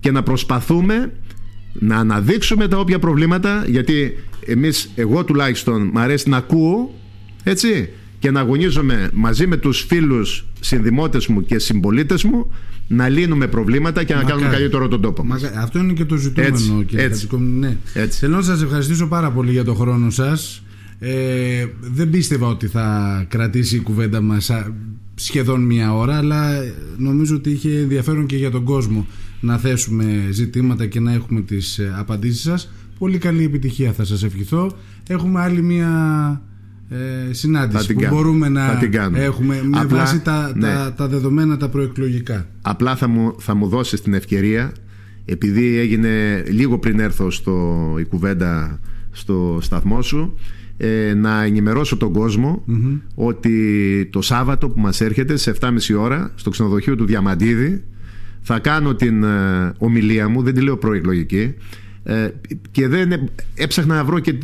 και να προσπαθούμε να αναδείξουμε τα όποια προβλήματα γιατί εμείς, εγώ τουλάχιστον μ' αρέσει να ακούω έτσι και να αγωνίζομαι μαζί με τους φίλους συνδημότες μου και συμπολίτες μου να λύνουμε προβλήματα και να κάνουμε καλύτερο τον τόπο μας. Αυτό είναι και το ζητούμενο έτσι, κύριε έτσι, ναι. έτσι. Θέλω να σας ευχαριστήσω πάρα πολύ για το χρόνο σας ε, δεν πίστευα ότι θα κρατήσει η κουβέντα μας σχεδόν μία ώρα αλλά νομίζω ότι είχε ενδιαφέρον και για τον κόσμο να θέσουμε ζητήματα και να έχουμε τις ε, απαντήσεις σας. Πολύ καλή επιτυχία θα σας ευχηθώ. Έχουμε άλλη μία ε, συνάντηση που μπορούμε να έχουμε με Απλά, βάση τα, ναι. τα, τα, δεδομένα τα προεκλογικά. Απλά θα μου, θα μου δώσεις την ευκαιρία επειδή έγινε λίγο πριν έρθω στο, η κουβέντα στο σταθμό σου ε, να ενημερώσω τον κοσμο ότι το Σάββατο που μας έρχεται σε 7.30 ώρα στο ξενοδοχείο του Διαμαντίδη θα κάνω την ε, ομιλία μου, δεν τη λέω προεκλογική ε, και δεν έψαχνα να βρω και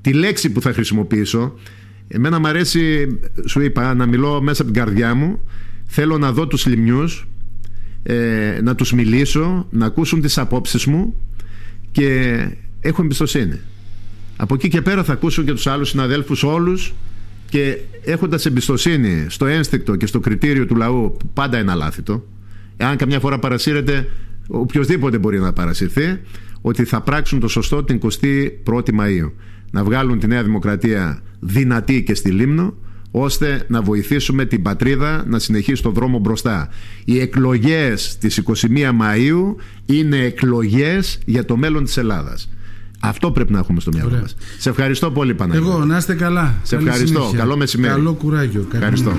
τη λέξη που θα χρησιμοποιήσω. Εμένα μου αρέσει σου είπα να μιλώ μέσα από την καρδιά μου. Θέλω να δω τους λιμνιούς ε, να τους μιλήσω να ακούσουν τις απόψεις μου και έχω εμπιστοσύνη. Από εκεί και πέρα θα ακούσω και τους άλλους συναδέλφους όλους και έχοντας εμπιστοσύνη στο ένστικτο και στο κριτήριο του λαού που πάντα είναι αλάθητο εάν καμιά φορά παρασύρεται οποιοδήποτε μπορεί να παρασυρθεί ότι θα πράξουν το σωστό την 21η Μαΐου να βγάλουν τη Νέα Δημοκρατία δυνατή και στη Λίμνο ώστε να βοηθήσουμε την πατρίδα να συνεχίσει τον δρόμο μπροστά. Οι εκλογές της 21 Μαΐου είναι εκλογές για το μέλλον της Ελλάδας. Αυτό πρέπει να έχουμε στο μυαλό μας. Σε ευχαριστώ πολύ, Παναγιώτη. Εγώ, να είστε καλά. Σε ευχαριστώ. Καλό μεσημέρι. Καλό κουράγιο. Ευχαριστώ.